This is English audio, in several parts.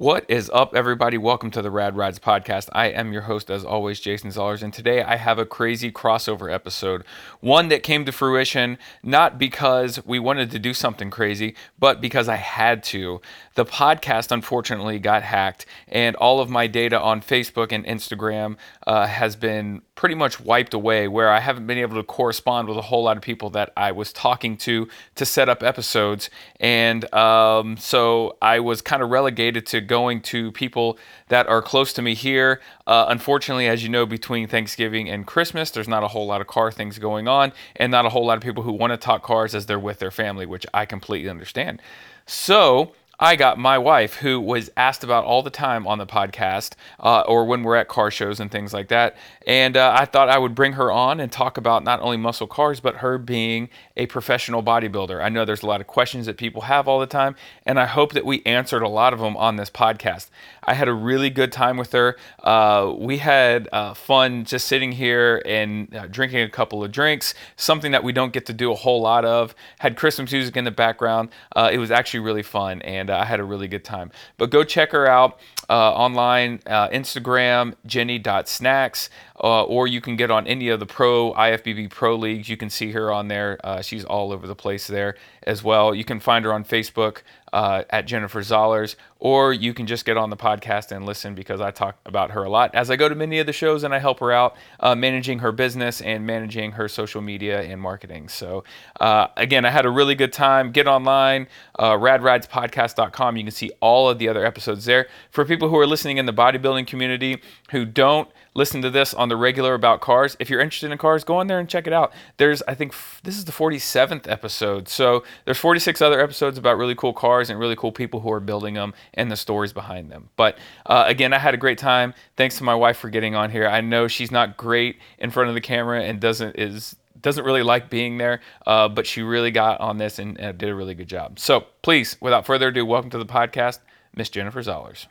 What is up, everybody? Welcome to the Rad Rides podcast. I am your host, as always, Jason Zollars, and today I have a crazy crossover episode. One that came to fruition not because we wanted to do something crazy, but because I had to. The podcast, unfortunately, got hacked, and all of my data on Facebook and Instagram uh, has been pretty much wiped away, where I haven't been able to correspond with a whole lot of people that I was talking to to set up episodes. And um, so I was kind of relegated to going to people that are close to me here. Uh, unfortunately, as you know, between Thanksgiving and Christmas, there's not a whole lot of car things going on, and not a whole lot of people who want to talk cars as they're with their family, which I completely understand. So, I got my wife, who was asked about all the time on the podcast uh, or when we're at car shows and things like that. And uh, I thought I would bring her on and talk about not only muscle cars, but her being a professional bodybuilder. I know there's a lot of questions that people have all the time, and I hope that we answered a lot of them on this podcast. I had a really good time with her. Uh, we had uh, fun just sitting here and uh, drinking a couple of drinks, something that we don't get to do a whole lot of. Had Christmas music in the background. Uh, it was actually really fun, and I had a really good time. But go check her out uh, online, uh, Instagram, jeni.snax, uh, or you can get on any of the pro IFBB pro leagues. You can see her on there. Uh, she's all over the place there as well. You can find her on Facebook uh, at Jennifer Zollars, or you can just get on the podcast and listen because I talk about her a lot as I go to many of the shows and I help her out uh, managing her business and managing her social media and marketing. So, uh, again, I had a really good time. Get online, uh, radridespodcast.com. You can see all of the other episodes there. For people who are listening in the bodybuilding community who don't listen to this on the regular about cars, if you're interested in cars, go on there and check it out. There's, I think, f- this is the 47th episode. So, there's 46 other episodes about really cool cars and really cool people who are building them and the stories behind them. But uh, again, I had a great time. Thanks to my wife for getting on here. I know she's not great in front of the camera and doesn't is doesn't really like being there, uh, but she really got on this and uh, did a really good job. So please, without further ado, welcome to the podcast, Miss Jennifer Zollars.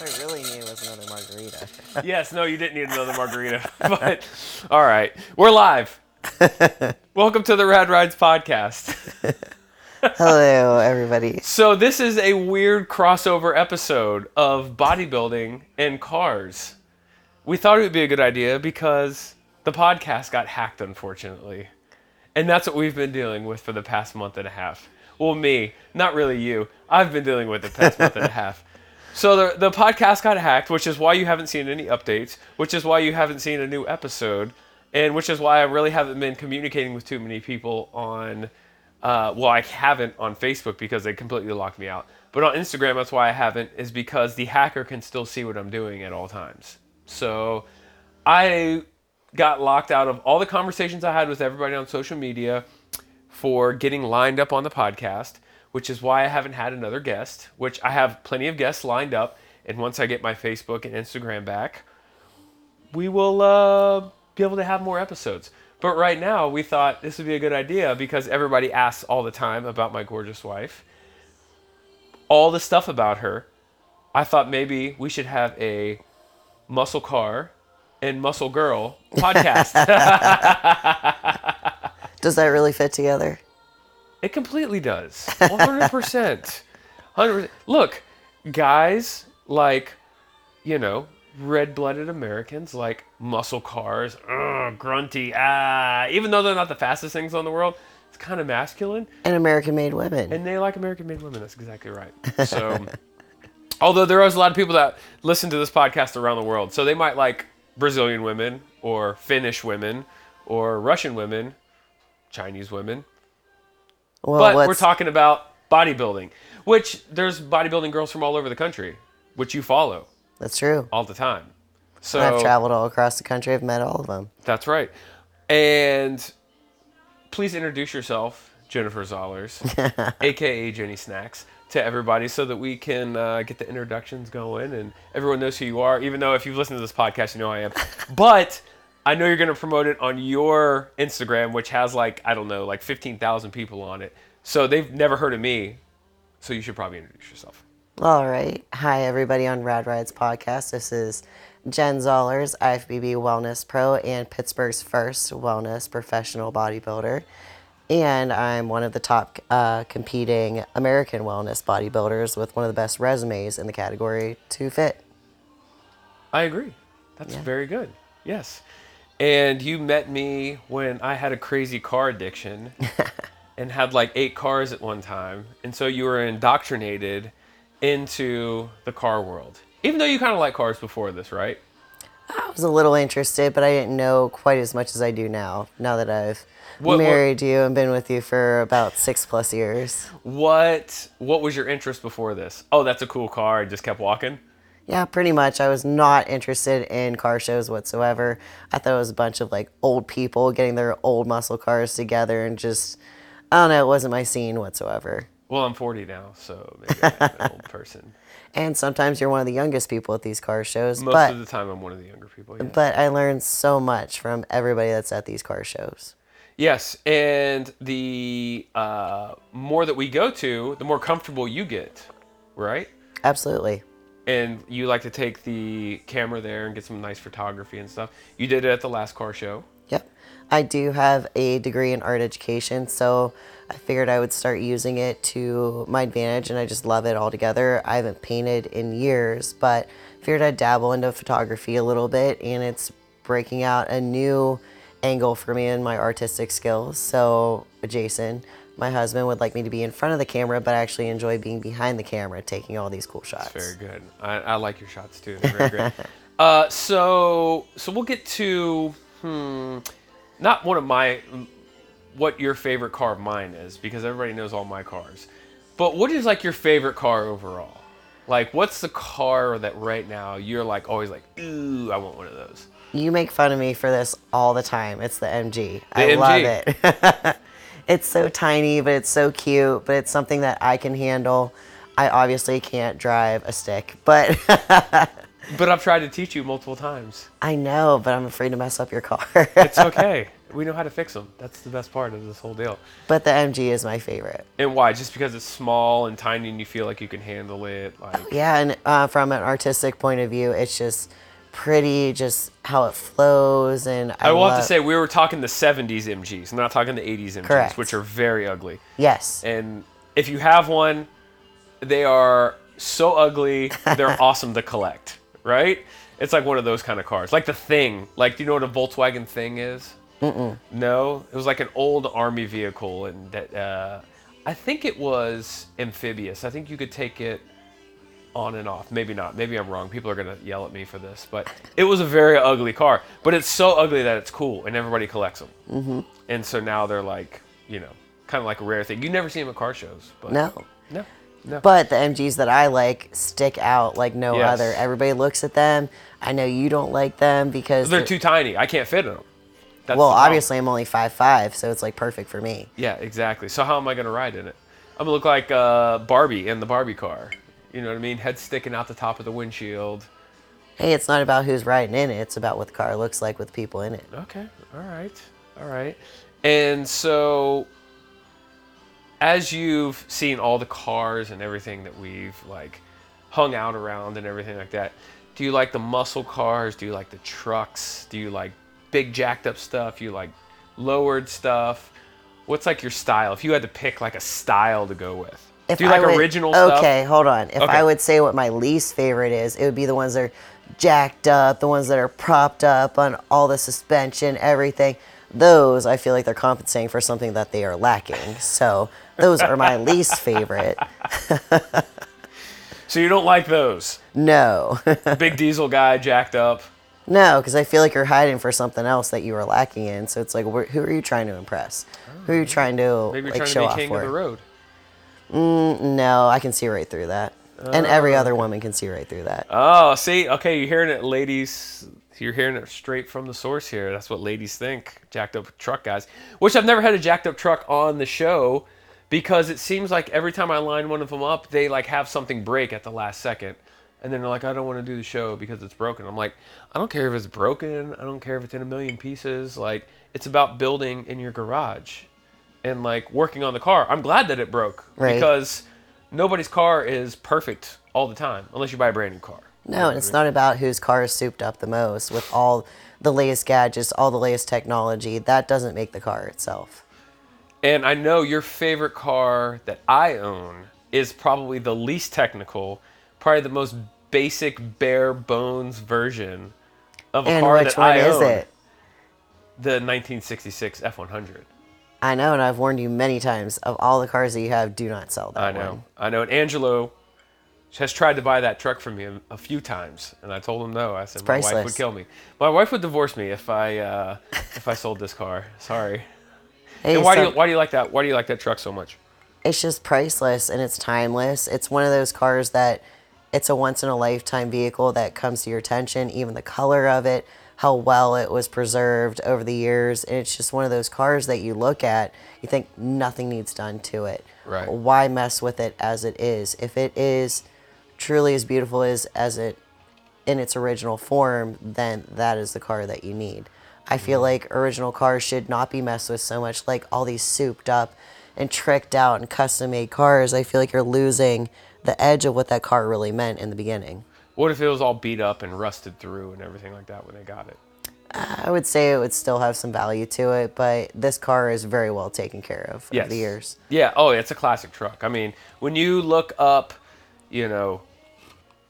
I really need was another margarita. yes, no, you didn't need another margarita. but all right, we're live. welcome to the Rad Rides podcast. Hello, everybody. So this is a weird crossover episode of bodybuilding and cars. We thought it would be a good idea because the podcast got hacked, unfortunately. And that's what we've been dealing with for the past month and a half. Well, me, not really you. I've been dealing with it the past month and a half. So the, the podcast got hacked, which is why you haven't seen any updates, which is why you haven't seen a new episode, and which is why I really haven't been communicating with too many people on, uh, well, I haven't on Facebook because they completely locked me out. But on Instagram, that's why I haven't, is because the hacker can still see what I'm doing at all times. So I got locked out of all the conversations I had with everybody on social media for getting lined up on the podcast, which is why I haven't had another guest, which I have plenty of guests lined up. And once I get my Facebook and Instagram back, we will uh, be able to have more episodes. But right now, we thought this would be a good idea because everybody asks all the time about my gorgeous wife, all the stuff about her. I thought maybe we should have a muscle car and muscle girl podcast. Does that really fit together? It completely does. 100%. 100%. Look, guys like, you know, red blooded Americans like muscle cars, ugh, grunty, ah, even though they're not the fastest things on the world, it's kind of masculine. And American made women. And they like American made women. That's exactly right. So, although there is a lot of people that listen to this podcast around the world, so they might like Brazilian women or Finnish women or Russian women, Chinese women. Well, But we're talking about bodybuilding, which there's bodybuilding girls from all over the country, which you follow That's true. all the time. So I've traveled all across the country. I've met all of them. that's right. And please introduce yourself, Jennifer Zollars, aka Jeni Snax, to everybody so that we can uh, get the introductions going and everyone knows who you are. Even though if you've listened to this podcast, you know I am. But I know you're going to promote it on your Instagram, which has like, I don't know, like 15,000 people on it. So they've never heard of me. So you should probably introduce yourself. All right. Hi, everybody on Rad Rides podcast. This is Jen Zollars, IFBB Wellness Pro and Pittsburgh's first wellness professional bodybuilder. and I'm one of the top uh, competing American wellness bodybuilders with one of the best resumes in the category to fit. I agree. That's very good. Yes. And you met me when I had a crazy car addiction and had like eight cars at one time. And so you were indoctrinated into the car world. Even though you kind of like cars before this, right? I was a little interested, but I didn't know quite as much as I do now. Now that I've What- what- married you and been with you for about six plus years. What what was your interest before this? Oh, that's a cool car. I just kept walking. Yeah, pretty much. I was not interested in car shows whatsoever. I thought it was a bunch of like old people getting their old muscle cars together and just, I don't know, it wasn't my scene whatsoever. Well, I'm 40 now, so maybe I'm an old person. And sometimes you're one of the youngest people at these car shows, Most but of the time, I'm one of the younger people. Yeah. but I learned so much from everybody that's at these car shows. Yes, and the uh, more that we go to, the more comfortable you get, right? Absolutely. And you like to take the camera there and get some nice photography and stuff. You did it at the last car show. Yep. I do have a degree in art education, so I figured I would start using it to my advantage, and I just love it altogether. I haven't painted in years, but figured I'd dabble into photography a little bit, and it's breaking out a new angle for me in my artistic skills. So, Jason, my husband, would like me to be in front of the camera, but I actually enjoy being behind the camera, taking all these cool shots. Very good. I, I like your shots too. They're very great. uh, so so we'll get to hmm, not one of my what your favorite car of mine is because everybody knows all my cars. But what is like your favorite car overall? Like what's the car that right now you're like always like ooh I want one of those. You make fun of me for this all the time. It's the MG. The I The love it. it's so tiny, but it's so cute, but it's something that I can handle. I obviously can't drive a stick, but But I've tried to teach you multiple times. I know, but I'm afraid to mess up your car. It's okay. we know how to fix them. That's the best part of this whole deal. but the MG is my favorite. And why? Just because it's small and tiny and you feel like you can handle it like Yeah, and uh, from an artistic point of view, it's just pretty, just how it flows, and I, I will have to say we were talking the 70s MGs, not talking the 80s MGs, Correct. which are very ugly. yes, And if you have one, they are so ugly, they're awesome to collect, right? It's like one of those kind of cars. Like the Thing. Like, do you know what a Volkswagen Thing is? Mm-mm. No? It was like an old army vehicle, and that uh, I think it was amphibious. I think you could take it on and off. Maybe not. Maybe I'm wrong. People are gonna yell at me for this, but it was a very ugly car. But it's so ugly that it's cool, and everybody collects them. Mm-hmm. And so now they're like, you know, kind of like a rare thing. You never see them at car shows, but no. no, no. But the MGs that I like stick out like no Yes. other. Everybody looks at them. I know you don't like them because they're too tiny. I can't fit in them. That's well, the obviously I'm only five five, so it's like perfect for me. Yeah, exactly. So how am I gonna ride in it? I'm gonna look like uh, Barbie in the Barbie car. You know what I mean? Head sticking out the top of the windshield. Hey, it's not about who's riding in it. It's about what the car looks like with people in it. Okay. All right. All right. And so, as you've seen all the cars and everything that we've like hung out around and everything like that, do you like the muscle cars? Do you like the trucks? Do you like big jacked up stuff? Do You like lowered stuff? What's like your style? If you had to pick like a style to go with, If do you like would- original stuff? Okay, hold on. If Okay. I would say what my least favorite is, it would be the ones that are jacked up, the ones that are propped up on all the suspension, everything. Those I feel like they're compensating for something that they are lacking. So those are my least favorite. So you don't like those? No, Big diesel guy jacked up. no, because I feel like you're hiding for something else that you are lacking in. So it's like, wh- who are you trying to impress? Who are you trying to Maybe you're like trying show to be off king for? of the road. Mm, no, I can see right through that, and every oh, other woman can see right through that. Oh, see, okay, you're hearing it, ladies. You're hearing it straight from the source here. That's what ladies think. Jacked up truck guys, which I've never had a jacked up truck on the show because it seems like every time I line one of them up, they like have something break at the last second, and then they're like, I don't want to do the show because it's broken. I'm like, I don't care if it's broken. I don't care if it's in a million pieces. Like, it's about building in your garage and like working on the car. I'm glad that it broke Right. because nobody's car is perfect all the time unless you buy a brand new car. No, and it's not about whose car is souped up the most with all the latest gadgets, all the latest technology. That doesn't make the car itself. And I know your favorite car that I own is probably the least technical, probably the most basic bare bones version of a And car which that one I is own. it? The 1966 F100. I know, and I've warned you many times of all the cars that you have, do not sell that I know. one. I know. And Angelo has tried to buy that truck from me a, a few times, and I told him no. I said my wife would priceless. kill me. My wife would divorce me if I uh, if I sold this car. Sorry. Hey, And why do you why do you like that? Why do you like that truck so much? it's just priceless and it's timeless. It's one of those cars that it's a once in a lifetime vehicle that comes to your attention, even the color of it, how well it was preserved over the years. And it's just one of those cars that you look at, you think nothing needs done to it. Right. Why mess with it as it is? If it is truly as beautiful as, as it in its original form, then that is the car that you need. I feel mm-hmm. like original cars should not be messed with so much, like all these souped up and tricked out and custom made cars. I feel like you're losing the edge of what that car really meant in the beginning. What if it was all beat up and rusted through and everything like that when they got it? Uh, I would say it would still have some value to it, but this car is very well taken care of over the years. Yeah. Oh, it's a classic truck. I mean, when you look up, you know,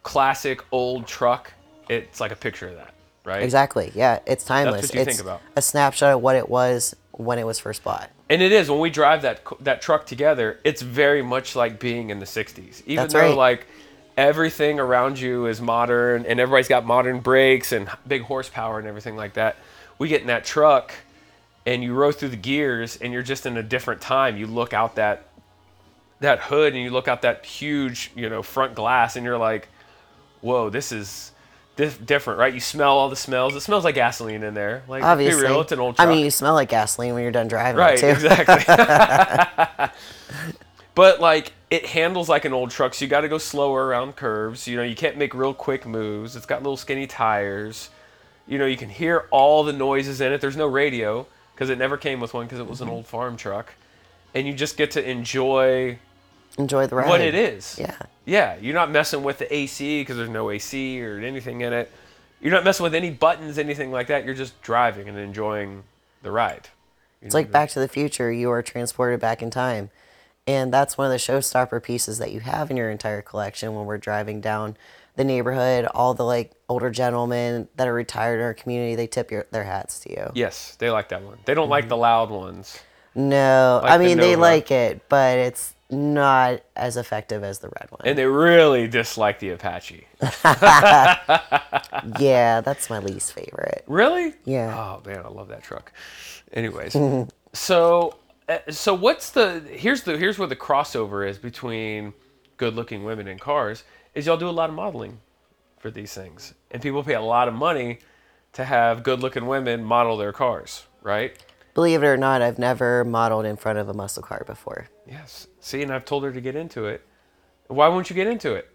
classic old truck, it's like a picture of that, right? Exactly. Yeah, it's timeless. That's what you it's think about. a snapshot of what it was when it was first bought. And it is when we drive that that truck together. It's very much like being in the '60s, even That's though right. like everything around you is modern and everybody's got modern brakes and big horsepower and everything like that. We get in that truck and you row through the gears and you're just in a different time. You look out that that hood and you look out that huge you know front glass and you're like, whoa, this is. Dif- different, right? You smell all the smells. It smells like gasoline in there. Like, Obviously. be real, it's an old I mean, you smell like gasoline when you're done driving Right, it, too. exactly. but like it handles like an old truck, so you got to go slower around curves. You know, you can't make real quick moves. It's got little skinny tires. You know, you can hear all the noises in it. There's no radio because it never came with one because it was Mm-hmm. an old farm truck, and you just get to enjoy Enjoy the ride. what it is. Yeah. Yeah, you're not messing with the AC because there's no AC or anything in it. You're not messing with any buttons, anything like that. You're just driving and enjoying the ride. It's like Back to the Future. You are transported back in time. And that's one of the showstopper pieces that you have in your entire collection when we're driving down the neighborhood. All the like older gentlemen that are retired in our community, they tip your, their hats to you. Yes, they like that one. They don't like the mm-hmm. loud ones. No, Like I the mean, they like it, but it's not as effective as the red one. And they really dislike the Apache. yeah, that's my least favorite. Really? Yeah. Oh man, I love that truck. Anyways, so so what's the here's the here's where the crossover is between good-looking women and cars is y'all do a lot of modeling for these things, and people pay a lot of money to have good-looking women model their cars, right? Believe it or not, I've never modeled in front of a muscle car before. Yes. See, and I've told her to get into it. Why won't you get into it?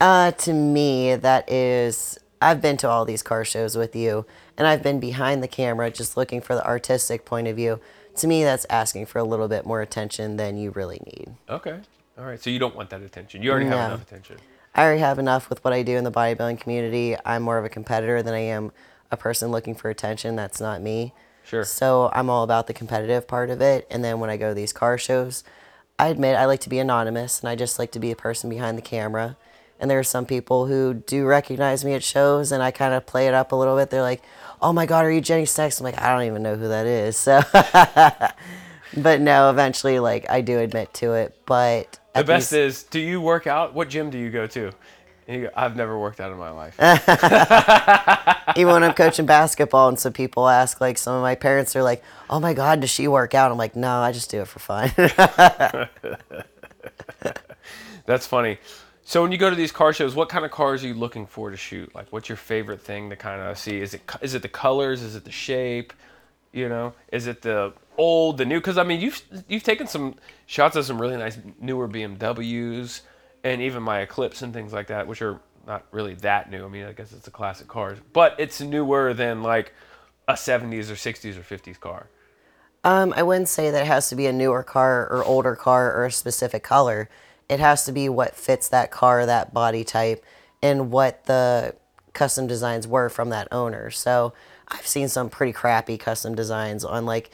Uh, to me, that is. I've been to all these car shows with you, and I've been behind the camera just looking for the artistic point of view. To me, that's asking for a little bit more attention than you really need. Okay. All right. So you don't want that attention. You already have No. enough attention. I already have enough with what I do in the bodybuilding community. I'm more of a competitor than I am a person looking for attention. That's not me. Sure. So I'm all about the competitive part of it. And then when I go to these car shows, I admit I like to be anonymous and I just like to be a person behind the camera. And there are some people who do recognize me at shows and I kind of play it up a little bit. They're like, oh my God, are you Jeni Snax? I'm like, I don't even know who that is. So, but no, eventually, like, I do admit to it. But The best these- is, do you work out? What gym do you go to? And you go, I've never worked out in my life. even when I'm coaching basketball, and some people ask, like some of my parents are like, "Oh my God, does she work out?" I'm like, "No, I just do it for fun." That's funny. So when you go to these car shows, what kind of cars are you looking for to shoot? Like, what's your favorite thing to kind of see? Is it is it the colors? Is it the shape? You know, is it the old, the new? Because I mean, you've you've taken some shots of some really nice newer BMWs, and even my Eclipse and things like that, which are not really that new. I mean, I guess it's a classic car, but it's newer than like a 70s or 60s or 50s car. um, I wouldn't say that it has to be a newer car or older car or a specific color. It has to be what fits that car, that body type, and what the custom designs were from that owner. So I've seen some pretty crappy custom designs on like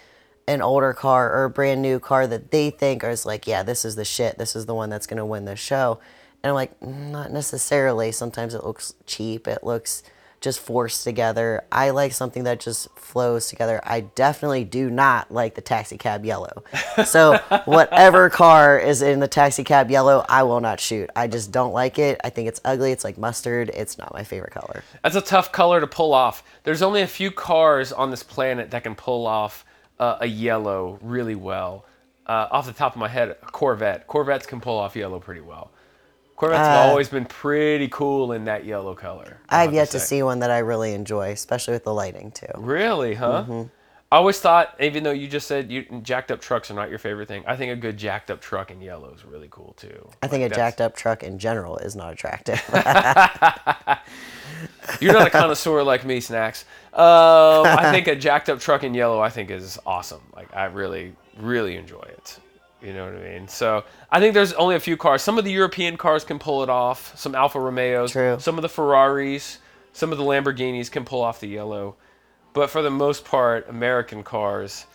an older car or a brand new car that they think is like, yeah, this is the shit. This is the one that's going to win the show. And I'm like, "Mm, not necessarily. Sometimes it looks cheap. It looks just forced together. I like something that just flows together. I definitely do not like the taxi cab yellow. So whatever car is in the taxi cab yellow, I will not shoot. I just don't like it. I think it's ugly. It's like mustard. It's not my favorite color. That's a tough color to pull off. There's only a few cars on this planet that can pull off uh, a yellow really well. Uh, off the top of my head, Corvette. Corvettes can pull off yellow pretty well. Corvettes have Uh, always been pretty cool in that yellow color. I I've yet to say. see one that I really enjoy, especially with the lighting too. Really, huh? Mm-hmm. I always thought, even though you just said you, jacked up trucks are not your favorite thing, I think a good jacked up truck in yellow is really cool too. I think a jacked up truck in general is not attractive. You're not a connoisseur like me, snacks. Um, I think a jacked up truck in yellow, I think is awesome. Like I really, really enjoy it. You know what I mean? So I think there's only a few cars. Some of the European cars can pull it off. Some Alfa Romeos. True. Some of the Ferraris. Some of the Lamborghinis can pull off the yellow. But for the most part, American cars,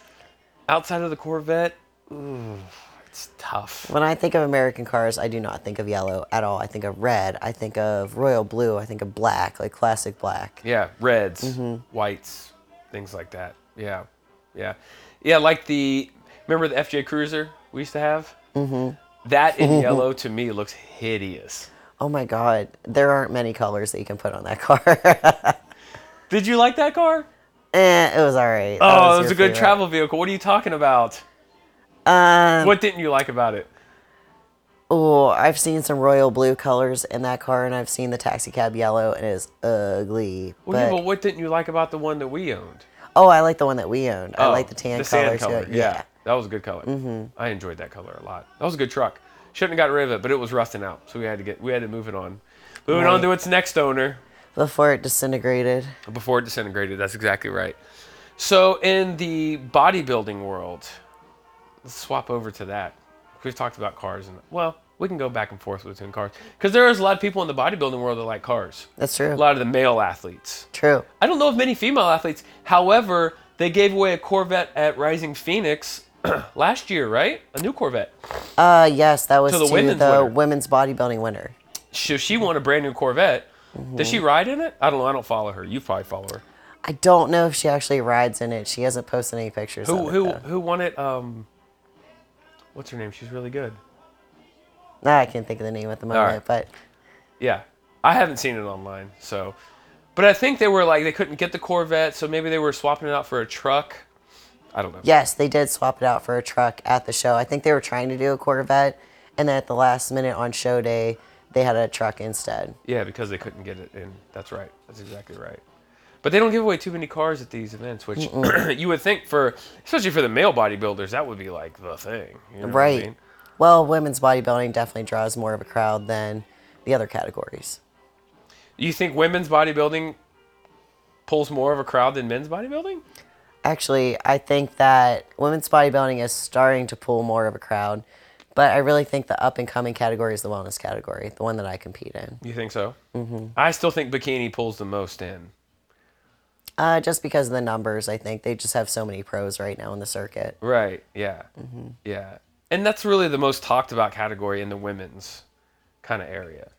outside of the Corvette, ooh, it's tough. when I think of American cars, I do not think of yellow at all. I think of red. I think of royal blue. I think of black, like classic black. Yeah, reds, Mm-hmm. whites, things like that. Yeah, yeah, yeah. Like the remember the FJ Cruiser we used to have. Mm-hmm. That in yellow to me looks hideous. Oh my god, there aren't many colors that you can put on that car. Did you like that car? eh, it was alright. Oh, it was a good travel vehicle. What are you talking about? Um, What didn't you like about it? oh, I've seen some royal blue colors in that car, and I've seen the taxi cab yellow, and it is ugly. Well, yeah, but, but what didn't you like about the one that we owned? oh, I like the one that we owned. I Oh, like the tan the color color. too. Yeah. That was a good color. Mm-hmm. I enjoyed that color a lot. That was a good truck. Shouldn't have got rid of it, but it was rusting out, so we had to get we had to move it on. Moving on to its next owner. Before it disintegrated. before it disintegrated. That's exactly right. So in the bodybuilding world, let's swap over to that. We've talked about cars, and well, we can go back and forth between cars because there is a lot of people in the bodybuilding world that like cars. That's true. A lot of the male athletes. True. I don't know of many female athletes. However, they gave away a Corvette at Rising Phoenix last year, right? A new Corvette. Uh, yes, that was To to the the, women's winner. women's bodybuilding winner. So she won a brand new Corvette. Does she ride in it? I don't know. I don't follow her. You probably follow her. I don't know if she actually rides in it. She hasn't posted any pictures. Who of it, who who won it? Um, what's her name? She's really good. Nah, I can't think of the name at the moment, right. but Yeah, I haven't seen it online, so. But I think they were like they couldn't get the Corvette, so maybe they were swapping it out for a truck. I don't know. yes, they did swap it out for a truck at the show. I think they were trying to do a Corvette, and then at the last minute on show day, they had a truck instead. Yeah, because they couldn't get it in. That's right. That's exactly right. But they don't give away too many cars at these events, which you would think for, especially for the male bodybuilders, that would be like the thing. you know what I Right. mean? Well, women's bodybuilding definitely draws more of a crowd than the other categories. You think women's bodybuilding pulls more of a crowd than men's bodybuilding? Actually, I think that women's bodybuilding is starting to pull more of a crowd, but I really think the up and coming category is the wellness category, the one that I compete in. You think so? Mm-hmm. I still think bikini pulls the most in. Uh, just because of the numbers, I think they just have so many pros right now in the circuit. Right. Yeah. Yeah. And that's really the most talked about category in the women's kind of area.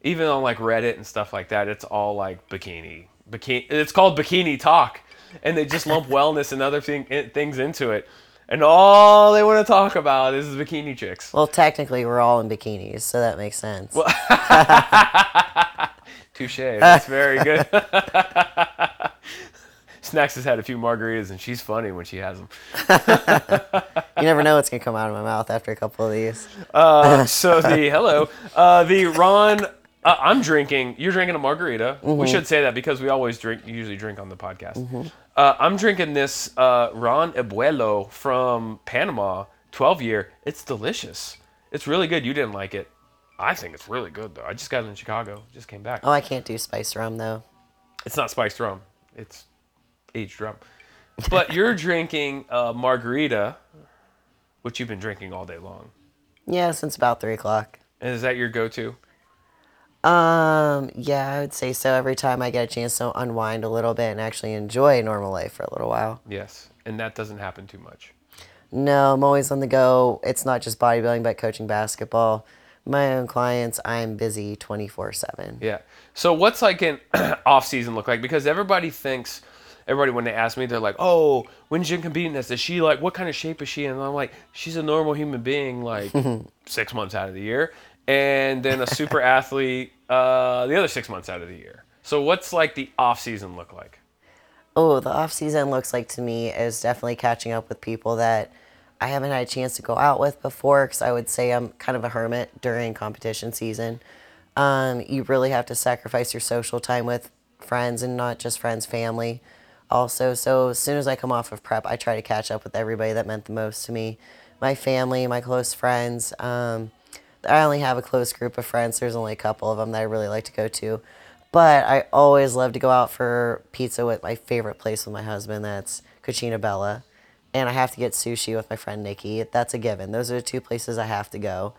Even on like Reddit and stuff like that, it's all like bikini. Bikini. It's called bikini talk, and they just lump wellness and other thing, things into it. And all they want to talk about is bikini chicks. Well, technically, we're all in bikinis, so that makes sense. Touche. That's very good. Snacks has had a few margaritas, and she's funny when she has them. you never know what's gonna come out of my mouth after a couple of these. Uh, so the hello, uh, the Ron. Uh, I'm drinking. You're drinking a margarita. We should say that because we always drink. Usually drink on the podcast. Uh, I'm drinking this uh, Ron Abuelo from Panama, 12 year. It's delicious. It's really good. You didn't like it. I think it's really good though. I just got it in Chicago. Just came back. Oh, I can't do spiced rum though. It's not spiced rum. It's aged rum. But you're drinking a margarita, which you've been drinking all day long. Yeah, since about three o'clock. And is that your go-to? Um, yeah, I would say so. Every time I get a chance to unwind a little bit and actually enjoy normal life for a little while. Yes, and that doesn't happen too much. No, I'm always on the go. It's not just bodybuilding, but coaching basketball. My own clients, I'm busy 24 7. Yeah. So what's like an off season look like? Because everybody thinks, everybody when they ask me, they're like, "Oh, when's she competing this? Is she like, what kind of shape is she in?" And I'm like, "She's a normal human being, like six months out of the year, and then a super athlete uh, the other six months out of the year." So what's like the off season look like? Oh, the off season looks like to me is definitely catching up with people that I haven't had a chance to go out with before because I would say I'm kind of a hermit during competition season. Um, you really have to sacrifice your social time with friends and not just friends, family. Also, so as soon as I come off of prep, I try to catch up with everybody that meant the most to me my family, my close friends. Um, I only have a close group of friends. There's only a couple of them that I really like to go to. But I always love to go out for pizza with my favorite place with my husband. That's Cucina Bella. And I have to get sushi with my friend Nikki. That's a given. Those are the two places I have to go.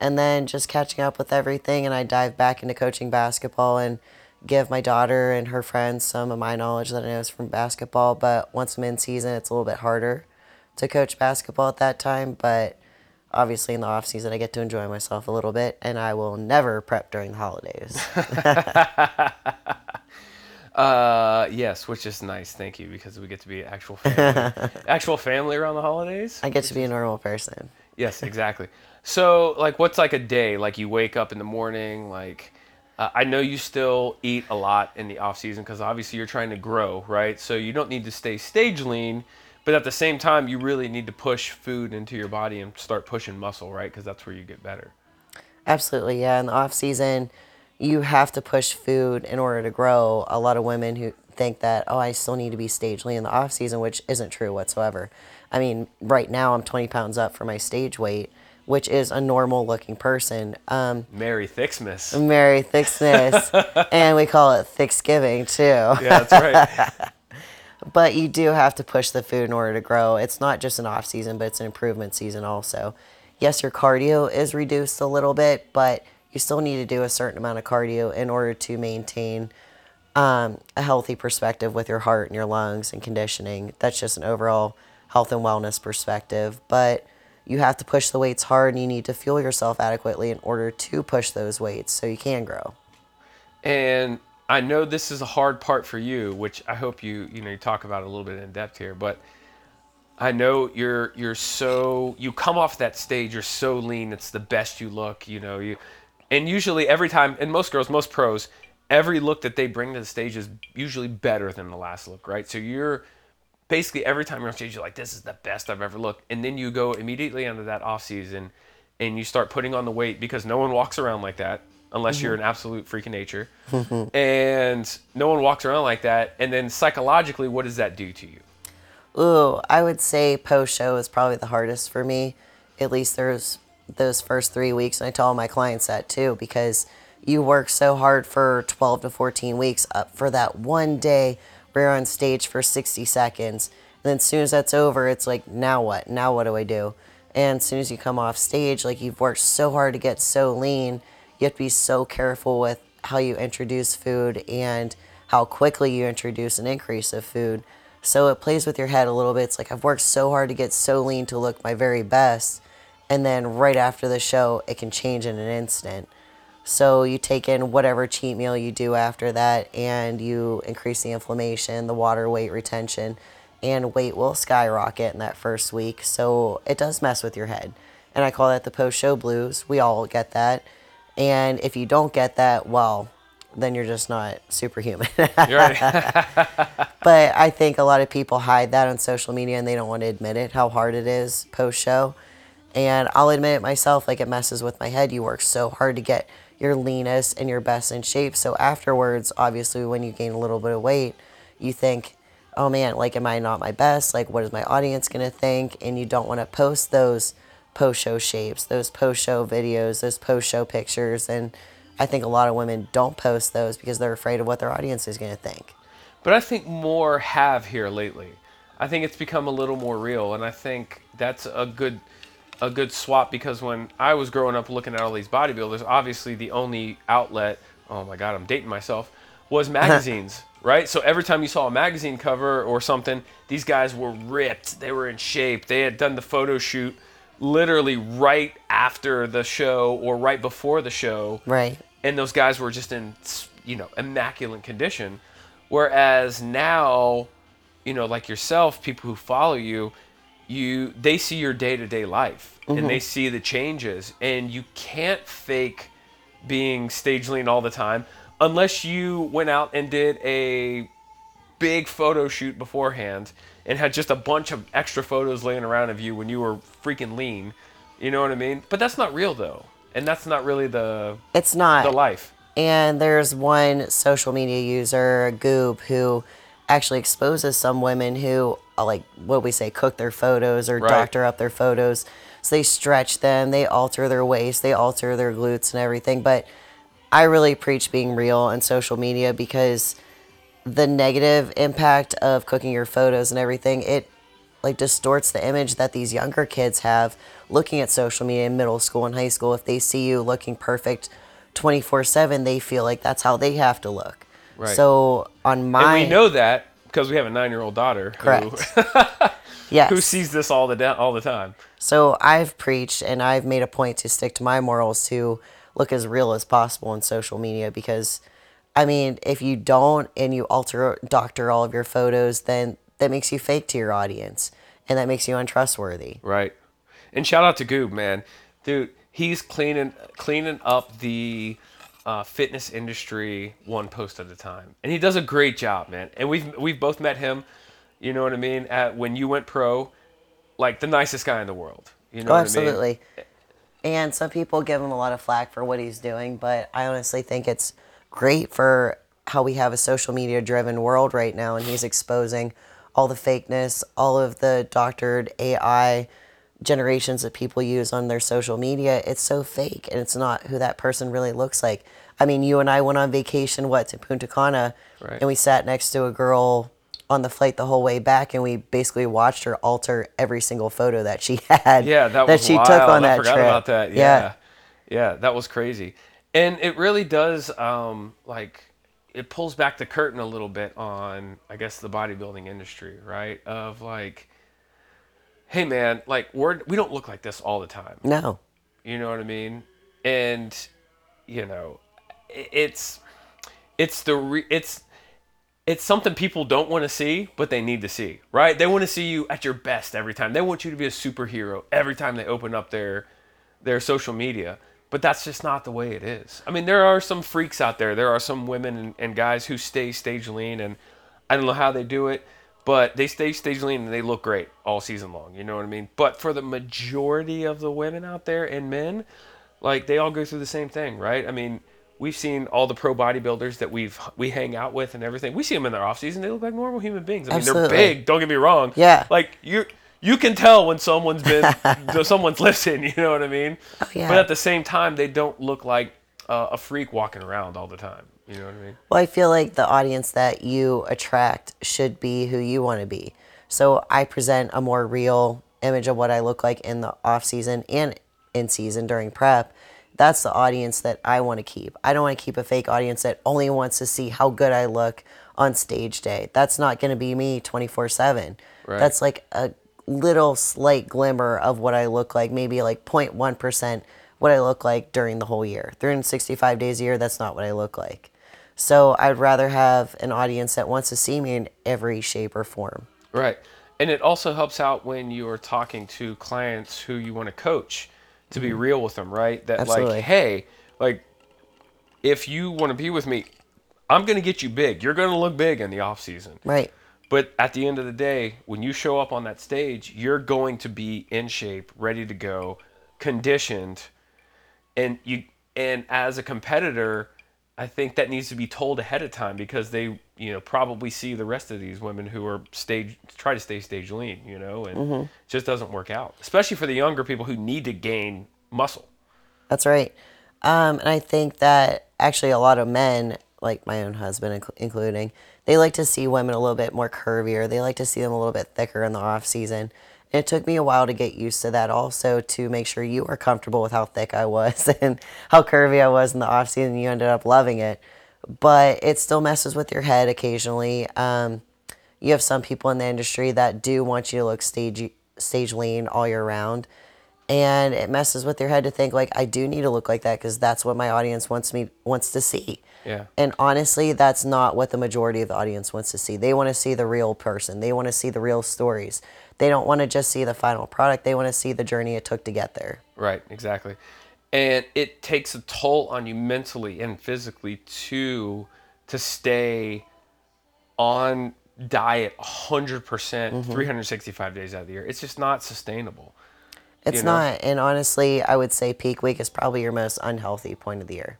And then just catching up with everything. And I dive back into coaching basketball and give my daughter and her friends some of my knowledge that I know is from basketball. But once I'm in season, it's a little bit harder to coach basketball at that time. But obviously in the off season I get to enjoy myself a little bit and I will never prep during the holidays. uh, yes, which is nice. Thank you because we get to be actual family, actual family around the holidays. I get to be a normal person. Yes, exactly. So, like, what's like a day? Like, you wake up in the morning. Like, uh, I know you still eat a lot in the off season because obviously you're trying to grow, right? So you don't need to stay stage lean but at the same time, you really need to push food into your body and start pushing muscle, right? Because that's where you get better. Absolutely, yeah. In the off season, you have to push food in order to grow. A lot of women who think that, oh, I still need to be stage lean in the off season, which isn't true whatsoever. I mean, right now I'm 20 pounds up for my stage weight, which is a normal looking person. Um, Mary Thicksmith. Mary Thicksmith, and we call it Thanksgiving too. Yeah, that's right. but you do have to push the food in order to grow. It's not just an off season, but it's an improvement season also. Yes, your cardio is reduced a little bit, but you still need to do a certain amount of cardio in order to maintain um, a healthy perspective with your heart and your lungs and conditioning. That's just an overall health and wellness perspective. But you have to push the weights hard and you need to fuel yourself adequately in order to push those weights so you can grow. And I know this is a hard part for you, which I hope you you know you talk about a little bit in depth here, but I know you're you're so you come off that stage, you're so lean, it's the best you look, you know, you and usually every time and most girls, most pros, every look that they bring to the stage is usually better than the last look, right? So you're basically every time you're on stage, you're like, this is the best I've ever looked. And then you go immediately into that off season and you start putting on the weight because no one walks around like that unless mm-hmm. you're an absolute freak of nature. and no one walks around like that. And then psychologically, what does that do to you? Ooh, I would say post show is probably the hardest for me. At least there's those first three weeks. And I tell all my clients that too, because you work so hard for 12 to 14 weeks up for that one day where you're on stage for 60 seconds. And then as soon as that's over, it's like, now what? Now what do I do? And as soon as you come off stage, like you've worked so hard to get so lean you have to be so careful with how you introduce food and how quickly you introduce an increase of food. So it plays with your head a little bit. It's like I've worked so hard to get so lean to look my very best. And then right after the show, it can change in an instant. So you take in whatever cheat meal you do after that and you increase the inflammation, the water weight retention, and weight will skyrocket in that first week. So it does mess with your head. And I call that the post show blues. We all get that. And if you don't get that, well, then you're just not superhuman. but I think a lot of people hide that on social media and they don't want to admit it, how hard it is post show. And I'll admit it myself, like it messes with my head. You work so hard to get your leanest and your best in shape. So afterwards, obviously, when you gain a little bit of weight, you think, oh man, like, am I not my best? Like, what is my audience going to think? And you don't want to post those post show shapes, those post show videos, those post show pictures. And I think a lot of women don't post those because they're afraid of what their audience is going to think. But I think more have here lately. I think it's become a little more real, and I think that's a good a good swap because when I was growing up looking at all these bodybuilders, obviously the only outlet, oh my god, I'm dating myself, was magazines. right? So every time you saw a magazine cover or something, these guys were ripped. They were in shape. They had done the photo shoot literally right after the show or right before the show. Right. And those guys were just in, you know, immaculate condition. Whereas now, you know, like yourself, people who follow you, you they see your day-to-day life and they mm-hmm. see the changes and you can't fake being stage lean all the time unless you went out and did a big photo shoot beforehand and had just a bunch of extra photos laying around of you when you were freaking lean. You know what I mean? But that's not real though. And that's not really the It's not. the life. And there's one social media user, Goob, who actually exposes some women who, uh, like, what we say, cook their photos or Right. doctor up their photos. So they stretch them, they alter their waist, they alter their glutes and everything. But I really preach being real on social media because the negative impact of cooking your photos and everything, it like distorts the image that these younger kids have looking at social media in middle school and high school. If they see you looking perfect 24 7, they feel like that's how they have to look. Right. So on my. And we know that because we have a nine-year-old daughter who, Correct. yes. who sees this all the da- all the time. So I've preached and I've made a point to stick to my morals to look as real as possible on social media because I mean, if you don't and you alter doctor all of your photos, then that makes you fake to your audience and that makes you untrustworthy. Right. And shout out to Goob, man. Dude, he's cleaning cleaning up the uh, fitness industry one post at a time. And he does a great job, man. And we've we've both met him, you know what I mean, at when you went pro, like the nicest guy in the world. You know Oh, absolutely. And some people give him a lot of flack for what he's doing, but I honestly think it's great for how we have a social media driven world right now and he's exposing all the fakeness, all of the doctored AI generations that people use on their social media. It's so fake and it's not who that person really looks like. I mean, you and I went on vacation what to Punta Cana Right. and we sat next to a girl on the flight the whole way back and we basically watched her alter every single photo that she had Yeah, that, was she wild. took on I that forgot trip. about that. Yeah. yeah. that was crazy. And it really does um like it pulls back the curtain a little bit on I guess the bodybuilding industry, right? Of like hey man, like we're we don't look like this all the time. No. You know what I mean? And you know, it's it's the re- it's it's something people don't want to see, but they need to see, right? They want to see you at your best every time. They want you to be a superhero every time they open up their their social media. But that's just not the way it is. I mean, there are some freaks out there. There are some women and, and guys who stay stage lean, and I don't know how they do it, but they stay stage lean and they look great all season long. You know what I mean? But for the majority of the women out there and men, like they all go through the same thing, right? I mean, we've seen all the pro bodybuilders that we've we hang out with and everything. We see them in their off season; they look like normal human beings. I mean, Absolutely. they're big. Don't get me wrong. Yeah. Like you, you can tell when someone's been, someone's listened. You know what I mean? Oh, yeah. But at the same time, they don't look like uh, a freak walking around all the time. You know what I mean? Well, I feel like the audience that you attract should be who you want to be. So I present a more real image of what I look like in the off season and in season during prep. That's the audience that I want to keep. I don't want to keep a fake audience that only wants to see how good I look on stage day. That's not going to be me 24 7. Right. That's like a little slight glimmer of what I look like, maybe like 0.1% what I look like during the whole year. 365 days a year, that's not what I look like. So I'd rather have an audience that wants to see me in every shape or form. Right. And it also helps out when you're talking to clients who you want to coach to be mm-hmm. real with them, right? That Absolutely. like, hey, like if you want to be with me, I'm going to get you big. You're going to look big in the off season. Right. But at the end of the day, when you show up on that stage, you're going to be in shape, ready to go, conditioned, and you and as a competitor, I think that needs to be told ahead of time because they, you know, probably see the rest of these women who are stage try to stay stage lean, you know, and it just doesn't work out. Especially for the younger people who need to gain muscle. That's right. Um, and I think that actually a lot of men, like my own husband including, they like to see women a little bit more curvier. They like to see them a little bit thicker in the off season. And it took me a while to get used to that also to make sure you were comfortable with how thick I was and how curvy I was in the off season. You ended up loving it. but it still messes with your head occasionally. Um, you have some people in the industry that do want you to look stage stage lean all year round and it messes with your head to think like I do need to look like that because that's what my audience wants me wants to see. Yeah. And honestly, that's not what the majority of the audience wants to see. They want to see the real person. They want to see the real stories. They don't want to just see the final product. They want to see the journey it took to get there. Right, exactly. And it takes a toll on you mentally and physically to to stay on diet 100% Mm-hmm. 365 days out of the year. It's just not sustainable. It's You know? not. And honestly, I would say peak week is probably your most unhealthy point of the year.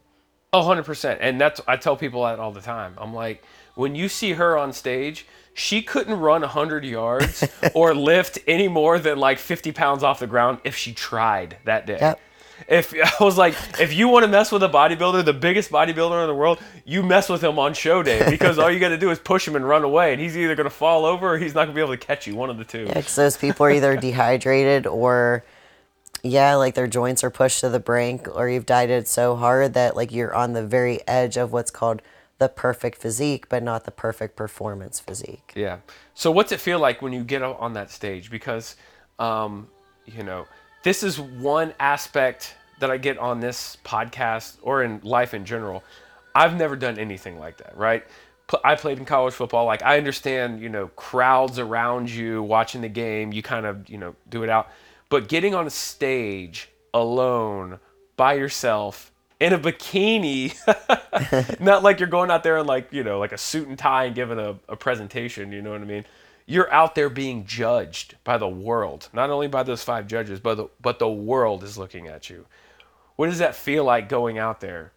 Oh, 100%. And that's I tell people that all the time. I'm like, when you see her on stage, she couldn't run 100 yards or lift any more than like 50 pounds off the ground if she tried that day. Yep. If I was like, if you want to mess with a bodybuilder, the biggest bodybuilder in the world, you mess with him on show day because all you got to do is push him and run away, and he's either going to fall over or he's not going to be able to catch you. One of the two. Yeah, because those people are either dehydrated or, yeah, like their joints are pushed to the brink, or you've dieted so hard that like you're on the very edge of what's called the perfect physique, but not the perfect performance physique. Yeah. So what's it feel like when you get on that stage? Because, um, you know, this is one aspect that I get on this podcast or in life in general. I've never done anything like that, right? I played in college football. Like I understand, you know, crowds around you watching the game. You kind of, you know, do it out. But getting on a stage alone by yourself in a bikini not like you're going out there in like you know like a suit and tie and giving a, a presentation you know what i mean? You're out there being judged by the world not only by those five judges but the, but the world is looking at you. What does that feel like going out there?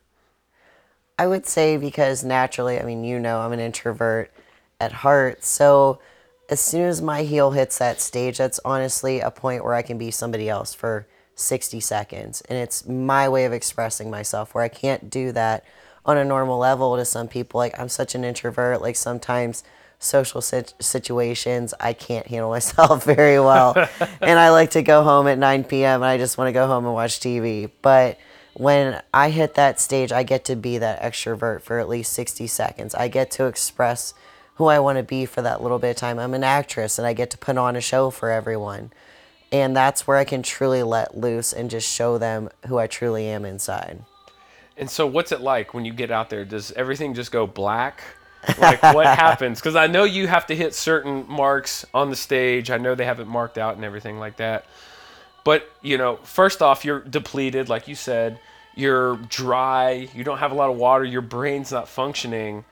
I would say because naturally, I mean, you know, I'm an introvert at heart. So as soon as my heel hits that stage, that's honestly a point where I can be somebody else for 60 seconds. And it's my way of expressing myself where I can't do that on a normal level to some people. Like, I'm such an introvert. Like, sometimes social sit- situations, I can't handle myself very well. and I like to go home at 9 p.m. and I just want to go home and watch TV. But when I hit that stage, I get to be that extrovert for at least 60 seconds. I get to express who I want to be for that little bit of time. I'm an actress and I get to put on a show for everyone. And that's where I can truly let loose and just show them who I truly am inside. and so what's it like when you get out there does everything just go black like what happens because i know you have to hit certain marks on the stage i know they have it marked out and everything like that But you know, first off, you're depleted, like you said. You're dry. You don't have a lot of water. Your brain's not functioning.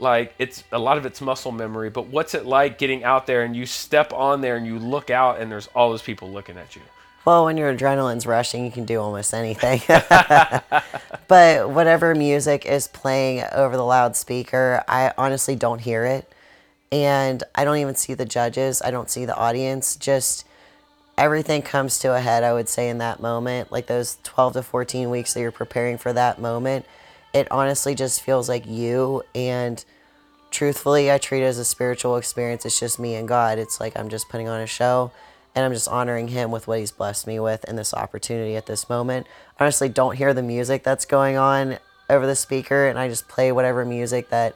Like it's a lot of it's muscle memory. But what's it like getting out there and you step on there and you look out and there's all those people looking at you? Well, when your adrenaline's rushing, you can do almost anything. but whatever music is playing over the loudspeaker, I honestly don't hear it. And I don't even see the judges, I don't see the audience. Just everything comes to a head, I would say, in that moment. Like those 12 to 14 weeks that you're preparing for that moment, it honestly just feels like you. And truthfully, I treat it as a spiritual experience. It's just me and God. It's like I'm just putting on a show and I'm just honoring him with what he's blessed me with in this opportunity at this moment. Honestly, don't hear the music that's going on over the speaker, and I just play whatever music that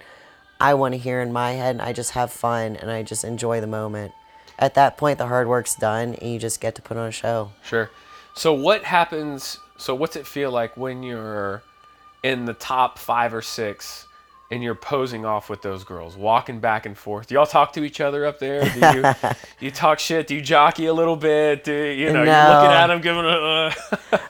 I want to hear in my head, and I just have fun and I just enjoy the moment. At that point, the hard work's done, and you just get to put on a show. Sure. So what happens? So what's it feel like when you're in the top five or six and you're posing off with those girls, walking back and forth? Do y'all talk to each other up there? Do you, do you talk shit? Do you jockey a little bit? Do you know? You're looking at them, giving a. Uh,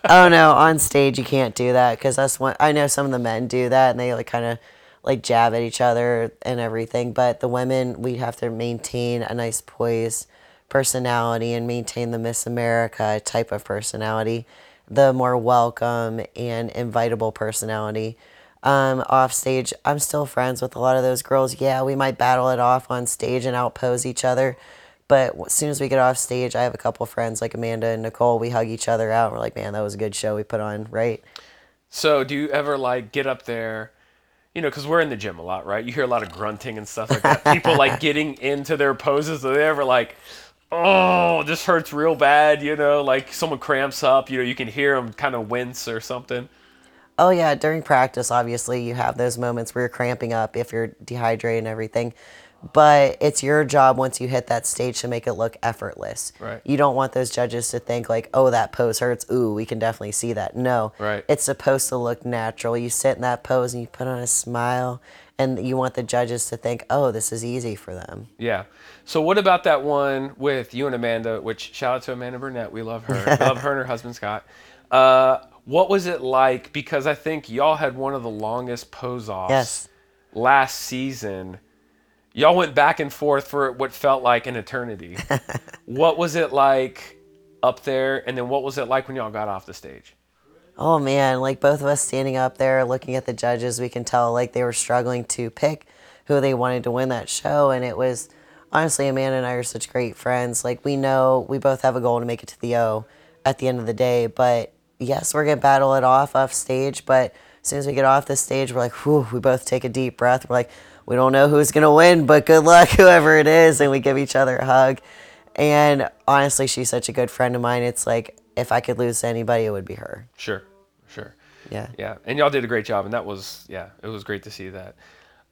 oh no, on stage you can't do that because that's what I know. Some of the men do that, and they like kind of like jab at each other and everything. But the women, we have to maintain a nice poise, personality, and maintain the Miss America type of personality, the more welcome and invitable personality. Um, off stage, I'm still friends with a lot of those girls. Yeah, we might battle it off on stage and outpose each other. But as soon as we get off stage, I have a couple friends like Amanda and Nicole. We hug each other out. And we're like, man, that was a good show we put on, right? so do you ever like get up there? You know, because we're in the gym a lot, right? You hear a lot of grunting and stuff like that. People like getting into their poses. Are they ever like, oh, this hurts real bad? You know, like someone cramps up. You know, you can hear them kind of wince or something. Oh yeah, during practice, obviously you have those moments where you're cramping up if you're dehydrated and everything. But it's your job once you hit that stage to make it look effortless. Right. You don't want those judges to think like, "Oh, that pose hurts." Ooh, we can definitely see that. No. Right. It's supposed to look natural. You sit in that pose and you put on a smile, and you want the judges to think, "Oh, this is easy for them." Yeah. So what about that one with you and Amanda? Which shout out to Amanda Burnett. We love her. Love her and her husband Scott. Uh, what was it like? Because I think y'all had one of the longest pose offs Yes. last season. Y'all went back and forth for what felt like an eternity. what was it like up there? And then what was it like when y'all got off the stage? Oh man, like both of us standing up there looking at the judges, we can tell like they were struggling to pick who they wanted to win that show. And it was honestly, Amanda and I are such great friends. Like we know we both have a goal to make it to the O at the end of the day. But yes, we're gonna battle it off off stage. But as soon as we get off the stage, we're like, whew, we both take a deep breath. We're like, we don't know who's gonna win, but good luck, whoever it is. And we give each other a hug. And honestly, she's such a good friend of mine. It's like if I could lose to anybody, it would be her. Sure. Sure. Yeah. Yeah, and y'all did a great job, and that was yeah, it was great to see that.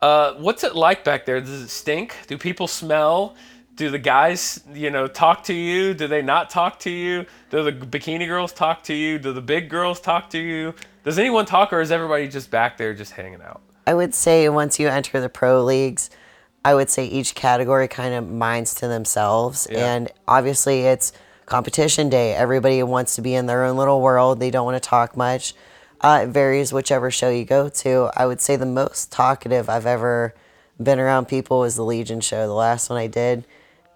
Uh, what's it like back there? Does it stink? Do people smell? Do the guys, you know, talk to you? Do they not talk to you? Do the bikini girls talk to you? Do the big girls talk to you? Does anyone talk, or is everybody just back there just hanging out? I would say once you enter the pro leagues, I would say each category kind of minds to themselves. Yeah. And obviously, it's competition day. Everybody wants to be in their own little world, they don't want to talk much. Uh, it varies whichever show you go to. I would say the most talkative I've ever been around people was the Legion show, the last one I did.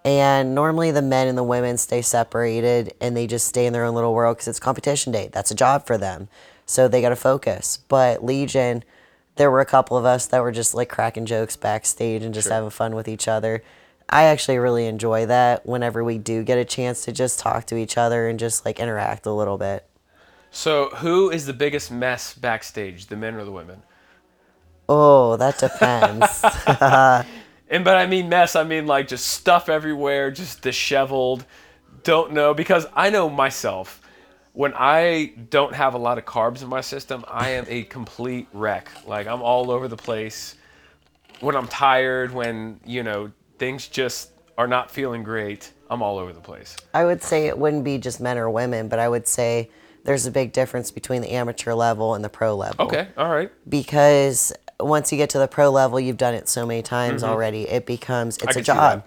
And normally the men and the women stay separated and they just stay in their own little world because it's competition day. That's a job for them. So they got to focus. But Legion, there were a couple of us that were just like cracking jokes backstage and just having fun with each other. I actually really enjoy that whenever we do get a chance to just talk to each other and just like interact a little bit. So, who is the biggest mess backstage, the men or the women? Oh, that depends. And but I mean mess, I mean like just stuff everywhere, just disheveled. Don't know because I know myself. When I don't have a lot of carbs in my system, I am a complete wreck. Like I'm all over the place. When I'm tired, when you know things just are not feeling great, I'm all over the place. I would say it wouldn't be just men or women, but I would say there's a big difference between the amateur level and the pro level. Okay, all right. because once you get to the pro level, you've done it so many times already. It becomes it's Mm-hmm. can a job.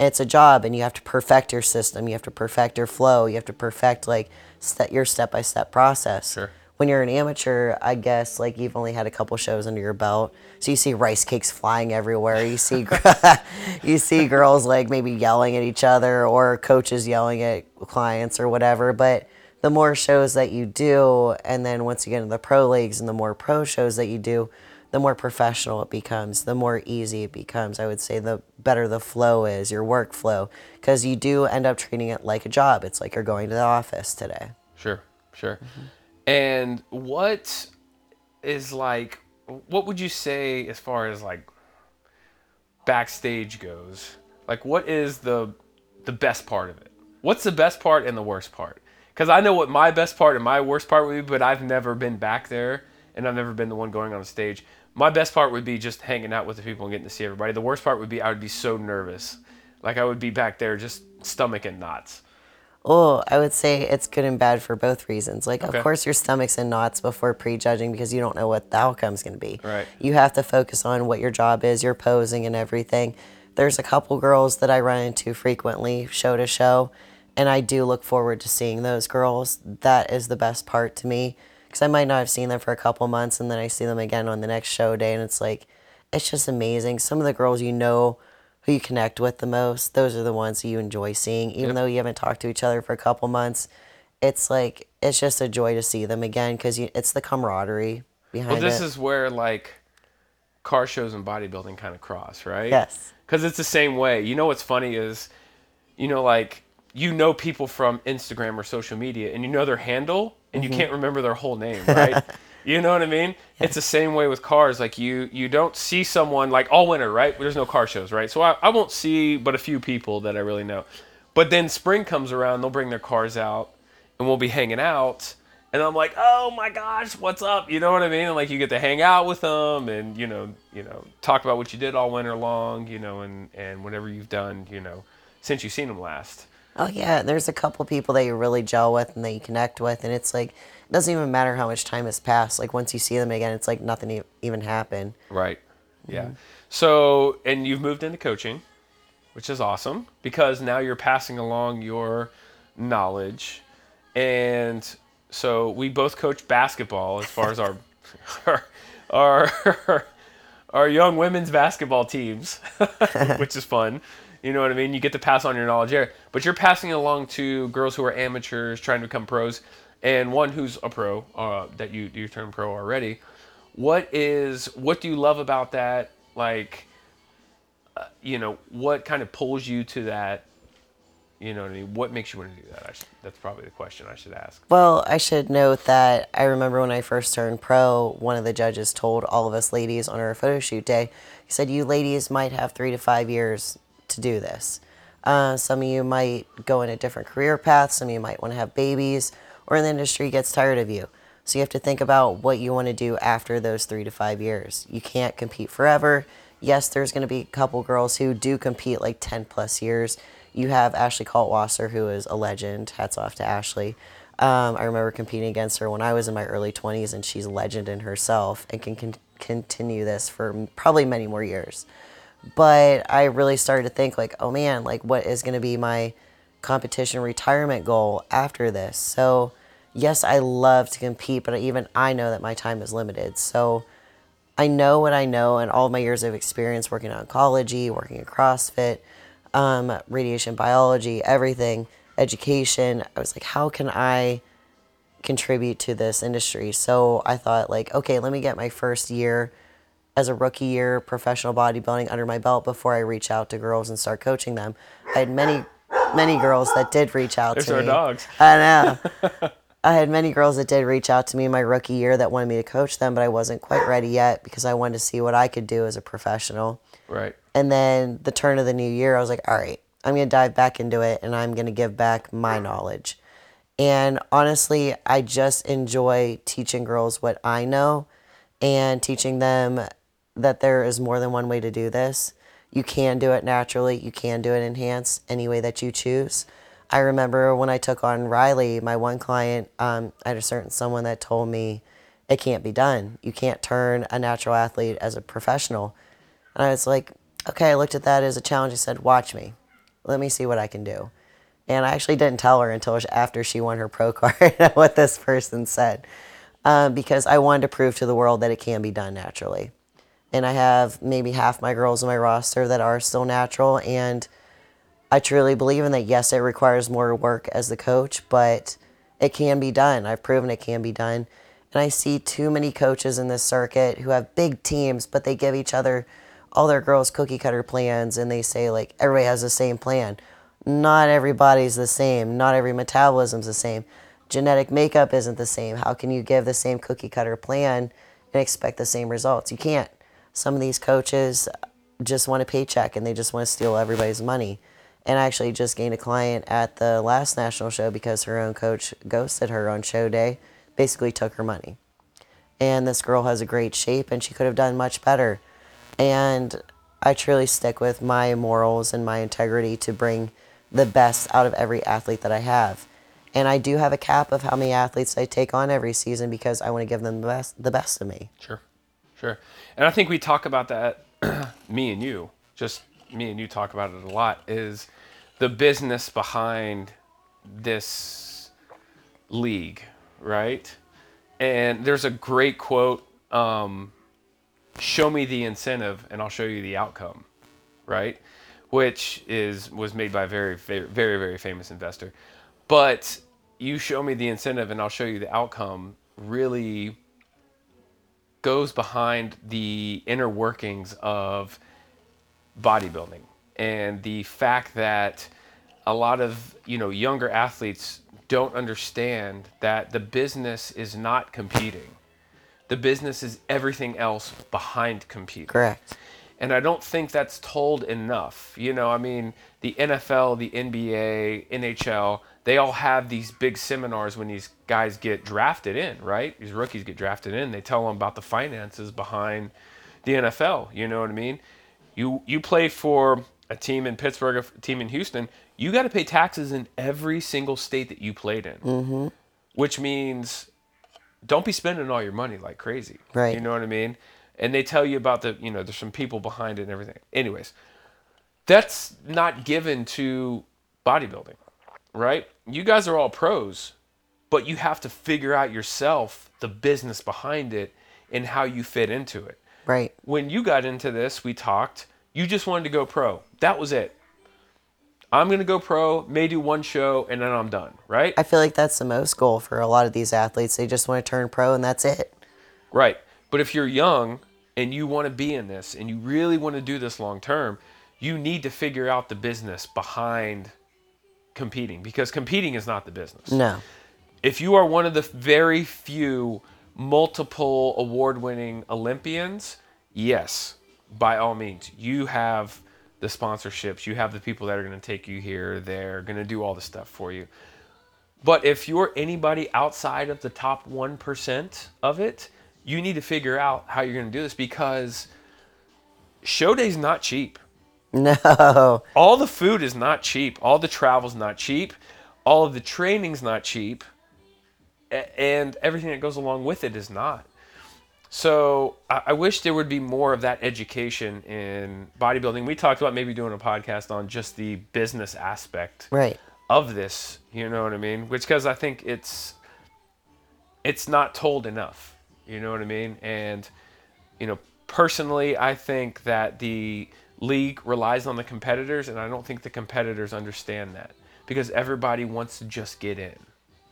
It's a job, and you have to perfect your system. You have to perfect your flow. You have to perfect like ste- your step by step process. Sure. When you're an amateur, I guess like you've only had a couple shows under your belt, so you see rice cakes flying everywhere. You see, you see girls like maybe yelling at each other, or coaches yelling at clients or whatever. But the more shows that you do, and then once you get into the pro leagues and the more pro shows that you do, the more professional it becomes, the more easy it becomes. I would say the better the flow is, your workflow, because you do end up treating it like a job. It's like you're going to the office today. Sure, sure. Mm-hmm. And what is like, what would you say as far as like backstage goes? Like, what is the the best part of it? What's the best part and the worst part? Because I know what my best part and my worst part would be, but I've never been back there, and I've never been the one going on stage. My best part would be just hanging out with the people and getting to see everybody. The worst part would be I would be so nervous, like I would be back there just stomach in knots. Oh, I would say it's good and bad for both reasons. Like, Okay. of course, your stomach's in knots before prejudging because you don't know what the outcome's going to be. Right. You have to focus on what your job is, your posing, and everything. There's a couple girls that I run into frequently, show to show, and I do look forward to seeing those girls. That is the best part to me because I might not have seen them for a couple months and then I see them again on the next show day, and it's like, it's just amazing. Some of the girls you know who you connect with the most, those are the ones you enjoy seeing. Even Yep. though you haven't talked to each other for a couple months, it's like it's just a joy to see them again because it's the camaraderie behind Well, this it. is where like car shows and bodybuilding kind of cross, right? Yes. Because it's the same way. You know what's funny is, you know, like you know people from Instagram or social media, and you know their handle, and Mm-hmm. you can't remember their whole name, right? you know what I mean? It's the same way with cars. Like you, you don't see someone like all winter, right? There's no car shows, right? So I, I won't see but a few people that I really know. But then spring comes around, they'll bring their cars out, and we'll be hanging out, and I'm like, oh my gosh, what's up? You know what I mean? And like you get to hang out with them, and you know, you know, talk about what you did all winter long, you know, and and whatever you've done, you know, since you've seen them last. Oh yeah, there's a couple people that you really gel with and that you connect with, and it's like it doesn't even matter how much time has passed. Like once you see them again, it's like nothing e- even happened. Right. Mm-hmm. Yeah. So, and you've moved into coaching, which is awesome because now you're passing along your knowledge. And so we both coach basketball as far as our our our, our young women's basketball teams, which is fun. You know what I mean? You get to pass on your knowledge there, but you're passing it along to girls who are amateurs trying to become pros, and one who's a pro uh, that you you turned pro already. What is what do you love about that? Like, uh, you know, what kind of pulls you to that? You know what I mean? What makes you want to do that? That's probably the question I should ask. Well, I should note that I remember when I first turned pro, one of the judges told all of us ladies on our photo shoot day, he said, You ladies might have three to five years to do this. Uh, some of you might go in a different career path, some of you might want to have babies, or the industry gets tired of you. So you have to think about what you want to do after those three to five years. You can't compete forever. Yes, there's going to be a couple girls who do compete like 10 plus years. You have Ashley Kaltwasser, who is a legend. Hats off to Ashley. Um, I remember competing against her when I was in my early 20s, and she's a legend in herself and can con- continue this for probably many more years. But I really started to think, like, oh man, like, what is going to be my competition retirement goal after this? So, yes, I love to compete, but even I know that my time is limited. So, I know what I know, and all my years of experience working in oncology, working in CrossFit, um, radiation biology, everything, education. I was like, how can I contribute to this industry? So I thought, like, okay, let me get my first year as a rookie year professional bodybuilding under my belt before I reach out to girls and start coaching them. I had many, many girls that did reach out There's to our me. dogs. I know. I had many girls that did reach out to me in my rookie year that wanted me to coach them, but I wasn't quite ready yet because I wanted to see what I could do as a professional. Right. And then the turn of the new year, I was like, all right, I'm going to dive back into it and I'm going to give back my knowledge. And honestly, I just enjoy teaching girls what I know and teaching them that there is more than one way to do this. You can do it naturally, you can do it enhanced any way that you choose. I remember when I took on Riley, my one client, um, I had a certain someone that told me it can't be done. You can't turn a natural athlete as a professional. And I was like, okay, I looked at that as a challenge. I said, watch me. Let me see what I can do. And I actually didn't tell her until after she won her pro card what this person said, um, because I wanted to prove to the world that it can be done naturally. And I have maybe half my girls in my roster that are still natural. And I truly believe in that. Yes, it requires more work as the coach, but it can be done. I've proven it can be done. And I see too many coaches in this circuit who have big teams, but they give each other all their girls cookie cutter plans and they say like everybody has the same plan. Not everybody's the same. Not every metabolism's the same. Genetic makeup isn't the same. How can you give the same cookie cutter plan and expect the same results? You can't. Some of these coaches just want a paycheck and they just want to steal everybody's money. And I actually just gained a client at the last national show because her own coach ghosted her on show day, basically took her money. And this girl has a great shape and she could have done much better. And I truly stick with my morals and my integrity to bring the best out of every athlete that I have. And I do have a cap of how many athletes I take on every season because I want to give them the best, the best of me. Sure, sure. And I think we talk about that, me and you, just me and you talk about it a lot, is the business behind this league, right? And there's a great quote um, show me the incentive and I'll show you the outcome, right? Which is was made by a very very very very famous investor. But you show me the incentive and I'll show you the outcome really goes behind the inner workings of bodybuilding and the fact that a lot of you know younger athletes don't understand that the business is not competing the business is everything else behind competing Correct. And I don't think that's told enough. You know, I mean, the NFL, the NBA, NHL, they all have these big seminars when these guys get drafted in, right? These rookies get drafted in. They tell them about the finances behind the NFL. You know what I mean? You you play for a team in Pittsburgh, a team in Houston. You got to pay taxes in every single state that you played in, mm-hmm. which means don't be spending all your money like crazy. Right. You know what I mean? And they tell you about the, you know, there's some people behind it and everything. Anyways, that's not given to bodybuilding, right? You guys are all pros, but you have to figure out yourself the business behind it and how you fit into it. Right. When you got into this, we talked, you just wanted to go pro. That was it. I'm going to go pro, may do one show, and then I'm done, right? I feel like that's the most goal for a lot of these athletes. They just want to turn pro and that's it. Right. But if you're young and you want to be in this and you really want to do this long term, you need to figure out the business behind competing because competing is not the business. No. If you are one of the very few multiple award winning Olympians, yes, by all means, you have the sponsorships, you have the people that are going to take you here, they're going to do all the stuff for you. But if you're anybody outside of the top 1% of it, you need to figure out how you're going to do this because show day's not cheap. No. All the food is not cheap. All the travel's not cheap. All of the training's not cheap. And everything that goes along with it is not. So I I wish there would be more of that education in bodybuilding. We talked about maybe doing a podcast on just the business aspect Right. of this. You know what I mean? Which because I think it's it's not told enough. You know what I mean? And you know, personally, I think that the league relies on the competitors, and I don't think the competitors understand that because everybody wants to just get in.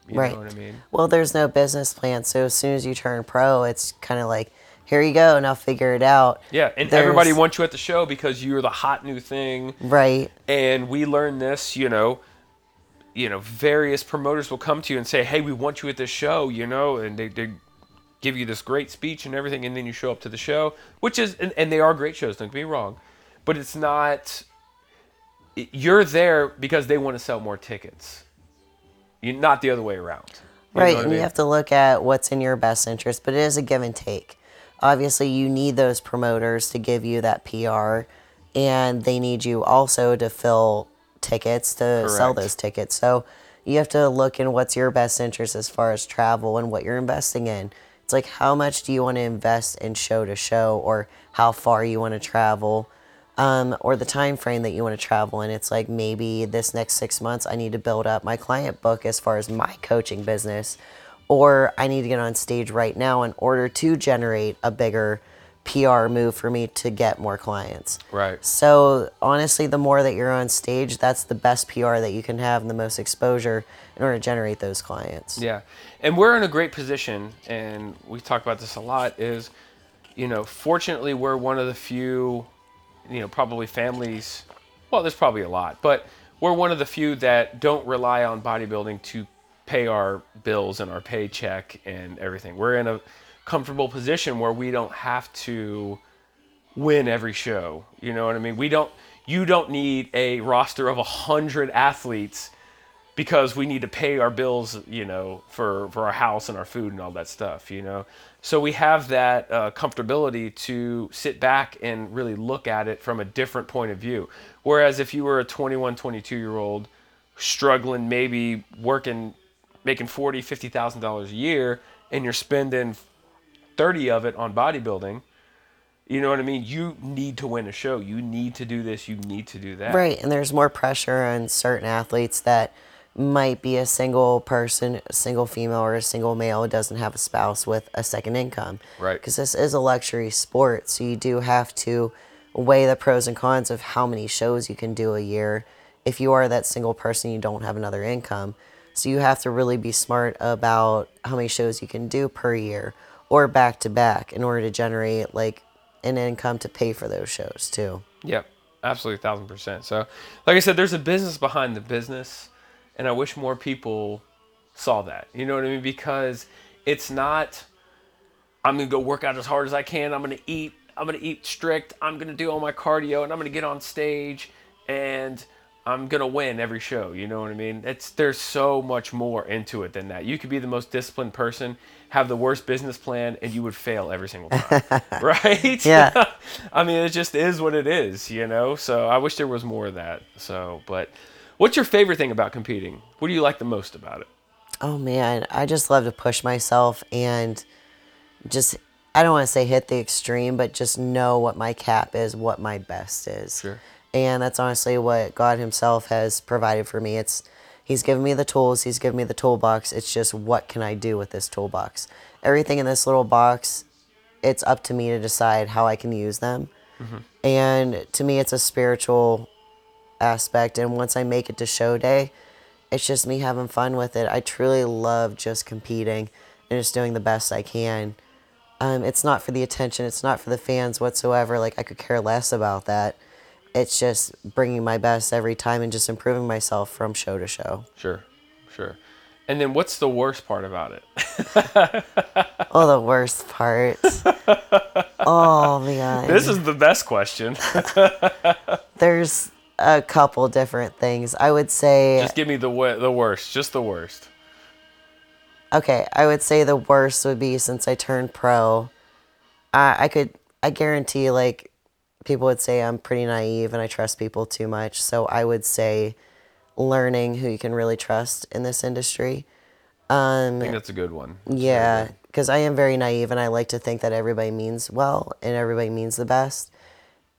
You right. know what I mean? Well, there's no business plan. So as soon as you turn pro, it's kind of like, here you go, now figure it out. Yeah, and There's- everybody wants you at the show because you're the hot new thing. Right. and we learned this you know you know various promoters will come to you and say hey we want you at this show you know and they, they give you this great speech and everything and then you show up to the show which is and, and they are great shows don't get me wrong but it's not you're there because they want to sell more tickets you not the other way around You Right, what I and mean? you have to look at what's in your best interest, but it is a give and take. Obviously, you need those promoters to give you that PR, and they need you also to fill tickets to sell those tickets. So you have to look in what's your best interest as far as travel and what you're investing in. It's like how much do you want to invest in show to show, or how far you want to travel, um, or the time frame that you want to travel in. It's like maybe this next six months I need to build up my client book as far as my coaching business, or I need to get on stage right now in order to generate a bigger PR move for me to get more clients. right So honestly, the more that you're on stage, that's the best PR that you can have and the most exposure in order to generate those clients. Yeah, and we're in a great position, and we talk about this a lot. Is you know, fortunately, we're one of the few, you know, probably families. Well, there's probably a lot, but we're one of the few that don't rely on bodybuilding to pay our bills and our paycheck and everything. We're in a comfortable position where we don't have to win every show. You know what I mean? We don't. You don't need a roster of a hundred athletes because we need to pay our bills, you know, for for our house and our food and all that stuff, you know. So we have that uh, comfortability to sit back and really look at it from a different point of view. Whereas if you were a 21, 22 year old struggling, maybe working, making forty, fifty thousand dollars a year, and you're spending thirty of it on bodybuilding. You know what I mean? You need to win a show. You need to do this. You need to do that. Right, and there's more pressure on certain athletes that might be a single person, a single female or a single male who doesn't have a spouse with a second income. Right. Because this is a luxury sport, so you do have to weigh the pros and cons of how many shows you can do a year. If you are that single person, you don't have another income. So you have to really be smart about how many shows you can do per year or back to back in order to generate like an income to pay for those shows too. Yep, absolutely, thousand percent. So, like I said, there's a business behind the business, and I wish more people saw that. You know what I mean? Because it's not. I'm gonna go work out as hard as I can. I'm gonna eat I'm gonna eat strict. I'm gonna do all my cardio, and I'm gonna get on stage, and I'm gonna win every show. You know what I mean? It's there's so much more into it than that. You could be the most disciplined person, have the worst business plan, and you would fail every single time, right? Yeah. I mean, it just is what it is, you know. So I wish there was more of that. So, but what's your favorite thing about competing? What do you like the most about it? Oh man, I just love to push myself and just I don't want to say hit the extreme, but just know what my cap is, what my best is. Sure. And that's honestly what God himself has provided for me. It's he's given me the tools, he's given me the toolbox. It's just what can I do with this toolbox? Everything in this little box, it's up to me to decide how I can use them. Mm-hmm. And to me it's a spiritual aspect and once I make it to show day, it's just me having fun with it. I truly love just competing and just doing the best I can. Um, it's not for the attention, it's not for the fans whatsoever. Like, I could care less about that. It's just bringing my best every time and just improving myself from show to show. Sure, sure. And then what's the worst part about it? Oh, the worst part. oh, man. this is the best question. There's a couple different things. I would say. Just give me the the worst, just the worst. Okay, I would say the worst would be since I turned pro. I, I could, I guarantee, like, people would say I'm pretty naive and I trust people too much. So I would say learning who you can really trust in this industry. Um, I think that's a good one. Yeah, because I am very naive and I like to think that everybody means well and everybody means the best.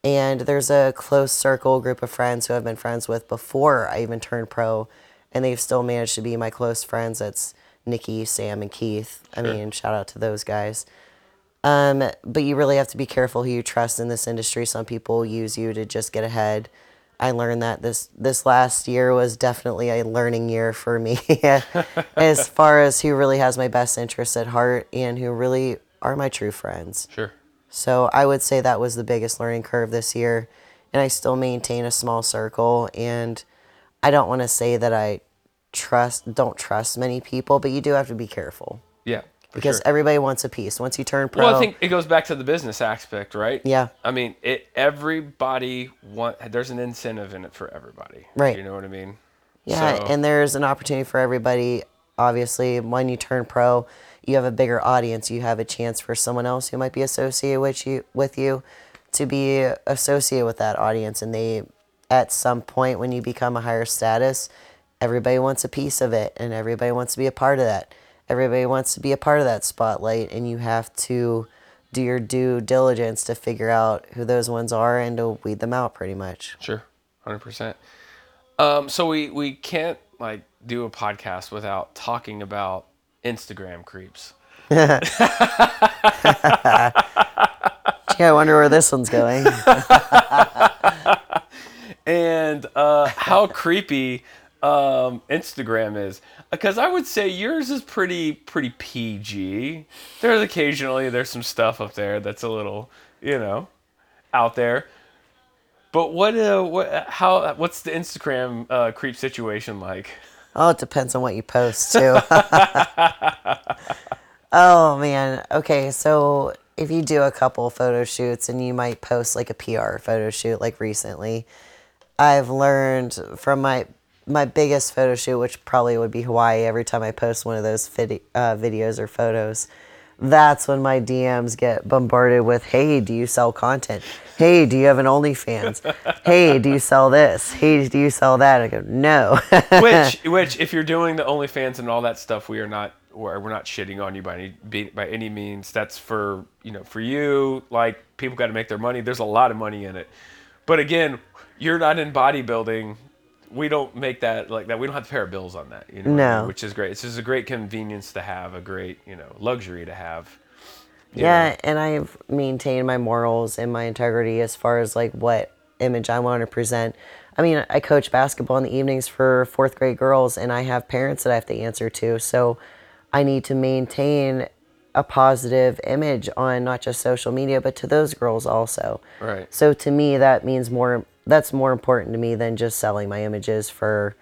And there's a close circle group of friends who I've been friends with before I even turned pro, and they've still managed to be my close friends. That's Nikki, Sam, and Keith. I mean, shout out to those guys. Um, but you really have to be careful who you trust in this industry. Some people use you to just get ahead. I learned that this this last year was definitely a learning year for me, as far as who really has my best interests at heart and who really are my true friends. Sure. So I would say that was the biggest learning curve this year, and I still maintain a small circle. And I don't want to say that I trust don't trust many people, but you do have to be careful Yeah. because sure. everybody wants a piece. Once you turn pro, Well, I think it goes back to the business aspect, right? Yeah. I mean, it everybody want there's an incentive in it for everybody. Right. You know what I mean? Yeah, So- and there's an opportunity for everybody. Obviously, when you turn pro, you have a bigger audience. You have a chance for someone else who might be associated with you with you to be associated with that audience, and they, at some point, when you become a higher status, everybody wants a piece of it, and everybody wants to be a part of that. Everybody wants to be a part of that spotlight, and you have to do your due diligence to figure out who those ones are and to weed them out, pretty much. Sure, hundred percent. Um, so we we can't like do a podcast without talking about Instagram creeps. Yeah, I wonder where this one's going. and uh, how creepy um, Instagram is. Because I would say yours is pretty pretty PG. There's occasionally there's some stuff up there that's a little you know out there. But what uh, what how what's the Instagram uh, creep situation like? Oh, it depends on what you post too. oh man. Okay, so if you do a couple photo shoots and you might post like a PR photo shoot like recently, I've learned from my my biggest photo shoot, which probably would be Hawaii, every time I post one of those vid- uh, videos or photos, that's when my DMs get bombarded with, "Hey, do you sell content? Hey, do you have an OnlyFans? hey, do you sell this? Hey, do you sell that?" I go, "No." which which if you're doing the OnlyFans and all that stuff, we are not we're, not shitting on you by any by any means. That's for you know for you. Like people got to make their money. There's a lot of money in it. But again, you're not in bodybuilding. We don't make that like that. We don't have to pay our bills on that. You know, what I mean? No. which is great. It's just a great convenience to have, a great you know luxury to have. Yeah, know. and I've maintained my morals and my integrity as far as like what image I want to present. I mean, I coach basketball in the evenings for fourth grade girls, and I have parents that I have to answer to. So I need to maintain a positive image on not just social media, but to those girls also. Right. So to me, that means more. That's more important to me than just selling my images for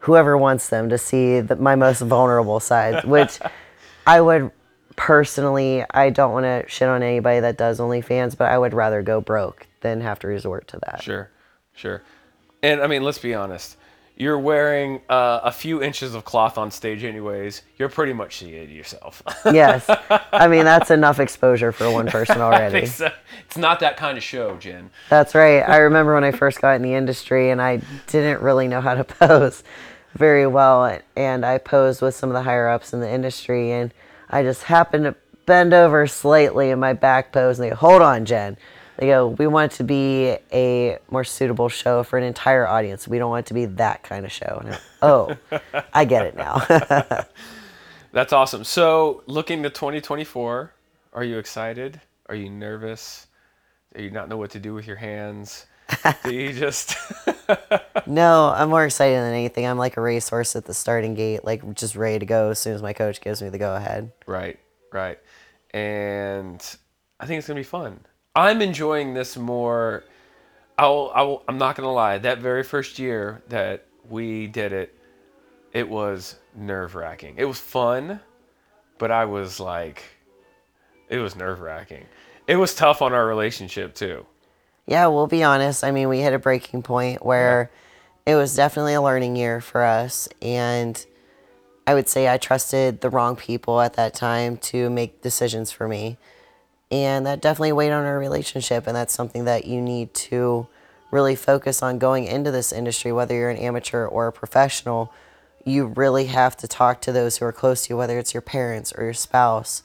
whoever wants them to see the, my most vulnerable side, which I would personally, I don't want to shit on anybody that does OnlyFans, but I would rather go broke than have to resort to that. Sure, sure. And I mean, let's be honest. You're wearing uh, a few inches of cloth on stage, anyways. You're pretty much seeing yourself. yes. I mean, that's enough exposure for one person already. so. It's not that kind of show, Jen. That's right. I remember when I first got in the industry and I didn't really know how to pose very well. And I posed with some of the higher ups in the industry and I just happened to bend over slightly in my back pose and they go, Hold on, Jen. They go, We want it to be a more suitable show for an entire audience. We don't want it to be that kind of show. And I, oh, I get it now. That's awesome. So, looking to 2024, are you excited? Are you nervous? Do you not know what to do with your hands? do you just no, I'm more excited than anything. I'm like a racehorse at the starting gate, like just ready to go as soon as my coach gives me the go ahead. Right, right. And I think it's gonna be fun. I'm enjoying this more. I'll, I'll, I'm not gonna lie. That very first year that we did it, it was nerve wracking. It was fun, but I was like, it was nerve wracking. It was tough on our relationship too. Yeah, we'll be honest. I mean, we hit a breaking point where it was definitely a learning year for us. And I would say I trusted the wrong people at that time to make decisions for me. And that definitely weighed on our relationship. And that's something that you need to really focus on going into this industry, whether you're an amateur or a professional. You really have to talk to those who are close to you, whether it's your parents or your spouse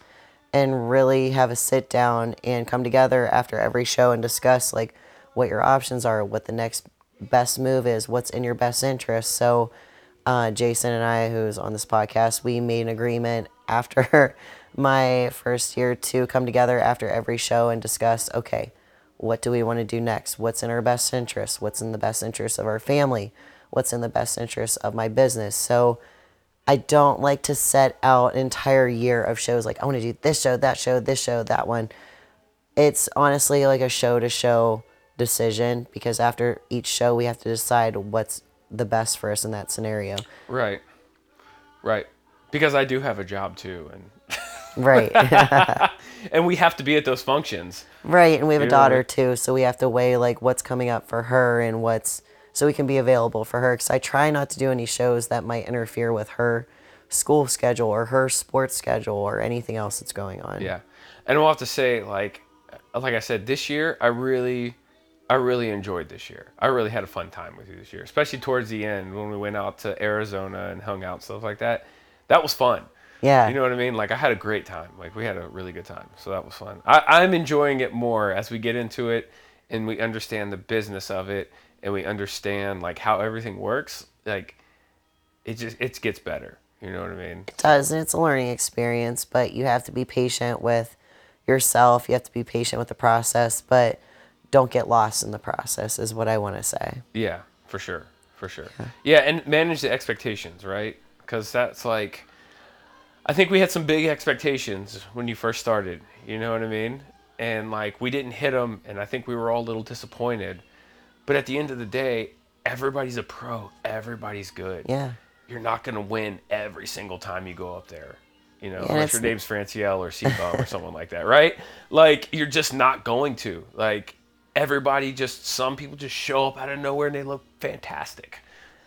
and really have a sit down and come together after every show and discuss like what your options are, what the next best move is, what's in your best interest. So, uh, Jason and I, who's on this podcast, we made an agreement after my first year to come together after every show and discuss okay, what do we want to do next? What's in our best interest? What's in the best interest of our family? What's in the best interest of my business? So, I don't like to set out an entire year of shows like I want to do this show, that show, this show, that one. It's honestly like a show to show decision because after each show we have to decide what's the best for us in that scenario. Right, right. Because I do have a job too, and Right. and we have to be at those functions. right, and we have a You're daughter right. too, so we have to weigh like what's coming up for her and what's so we can be available for her cuz I try not to do any shows that might interfere with her school schedule or her sports schedule or anything else that's going on. Yeah, and we'll have to say like, like I said, this year I really, I really enjoyed this year. I really had a fun time with you this year, especially towards the end when we went out to Arizona and hung out stuff like that. That was fun. Yeah. You know what I mean? Like I had a great time. Like we had a really good time. So that was fun. I, I'm enjoying it more as we get into it and we understand the business of it and we understand like how everything works. Like it just it gets better. You know what I mean? It does and it's a learning experience but you have to be patient with yourself you have to be patient with the process but don't get lost in the process is what i want to say Yeah, for sure, for sure. Yeah, and manage the expectations, right? Because that's like, I think we had some big expectations when you first started. You know what I mean? And like we didn't hit them, and I think we were all a little disappointed. But at the end of the day, everybody's a pro. Everybody's good. yeah You're not gonna win every single time you go up there. You know, and unless your name's Francielle or Cbum or someone like that, right? Like you're just not going to. Like everybody just some people just show up out of nowhere and they look fantastic.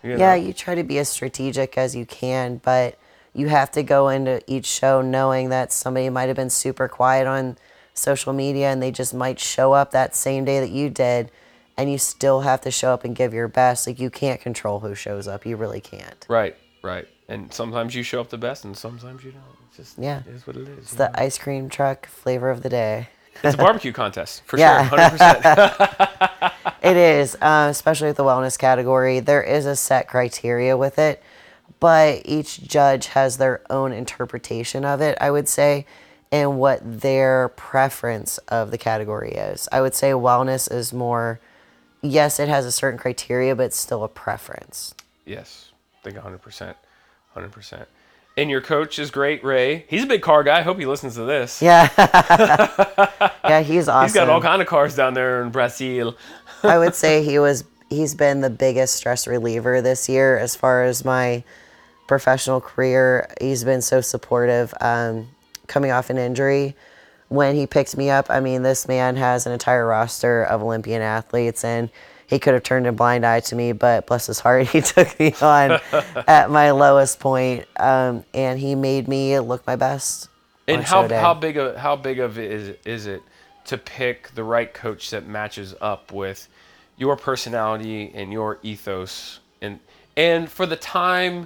you know? yeah you try to be as strategic as you can but you have to go into each show knowing that somebody might have been super quiet on social media and they just might show up that same day that you did and you still have to show up and give your best like you can't control who shows up you really can't Right, right. And sometimes you show up the best and sometimes you don't. It's just Yeah. it is what it is. it's you know? the ice cream truck flavor of the day It's a barbecue contest for Yeah. sure, hundred percent. It is, uh, especially with the wellness category. There is a set criteria with it, but each judge has their own interpretation of it, I would say, and what their preference of the category is. I would say wellness is more, yes, it has a certain criteria, but it's still a preference. Yes, I think hundred percent, hundred percent. And your coach is great, Ray. He's a big car guy. I hope he listens to this. Yeah. yeah, he's awesome. He's got all kind of cars down there in Brazil. I would say he was he's been the biggest stress reliever this year as far as my professional career. He's been so supportive. Um, coming off an injury. When he picked me up, I mean, this man has an entire roster of Olympian athletes, and he could have turned a blind eye to me, but bless his heart, he took me on at my lowest point, um, and he made me look my best. And how how big of how big of it is is it to pick the right coach that matches up with your personality and your ethos and and for the time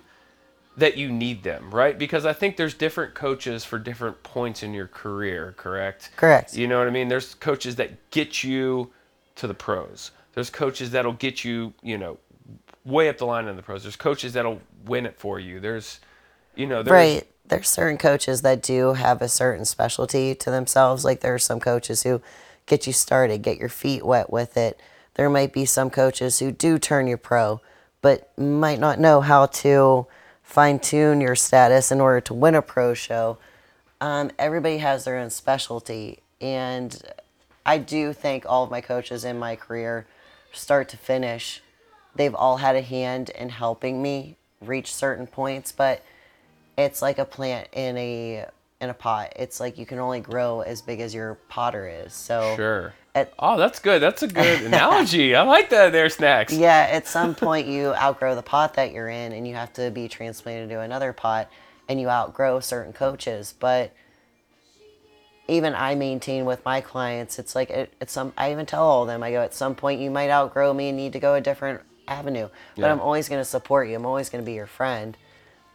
that you need them, right? Because I think there's different coaches for different points in your career, correct? Correct. You know what I mean? There's coaches that get you to the pros. There's coaches that'll get you, you know, way up the line in the pros. There's coaches that'll win it for you. There's, you know, there's, Right. There's certain coaches that do have a certain specialty to themselves. Like there are some coaches who get you started, get your feet wet with it. There might be some coaches who do turn you pro, but might not know how to fine tune your status in order to win a pro show. Um, everybody has their own specialty, and I do thank all of my coaches in my career, start to finish, they've all had a hand in helping me reach certain points, but it's like a plant in a in a pot. It's like you can only grow as big as your potter is. So Sure. At, Oh, that's good. That's a good analogy. I like that there, Snacks. yeah, at some point you outgrow the pot that you're in and you have to be transplanted to another pot and you outgrow certain coaches. But even I maintain with my clients, it's like at, at some I even tell all of them, I go, at some point you might outgrow me and need to go a different avenue. But Yeah. I'm always gonna support you. I'm always gonna be your friend.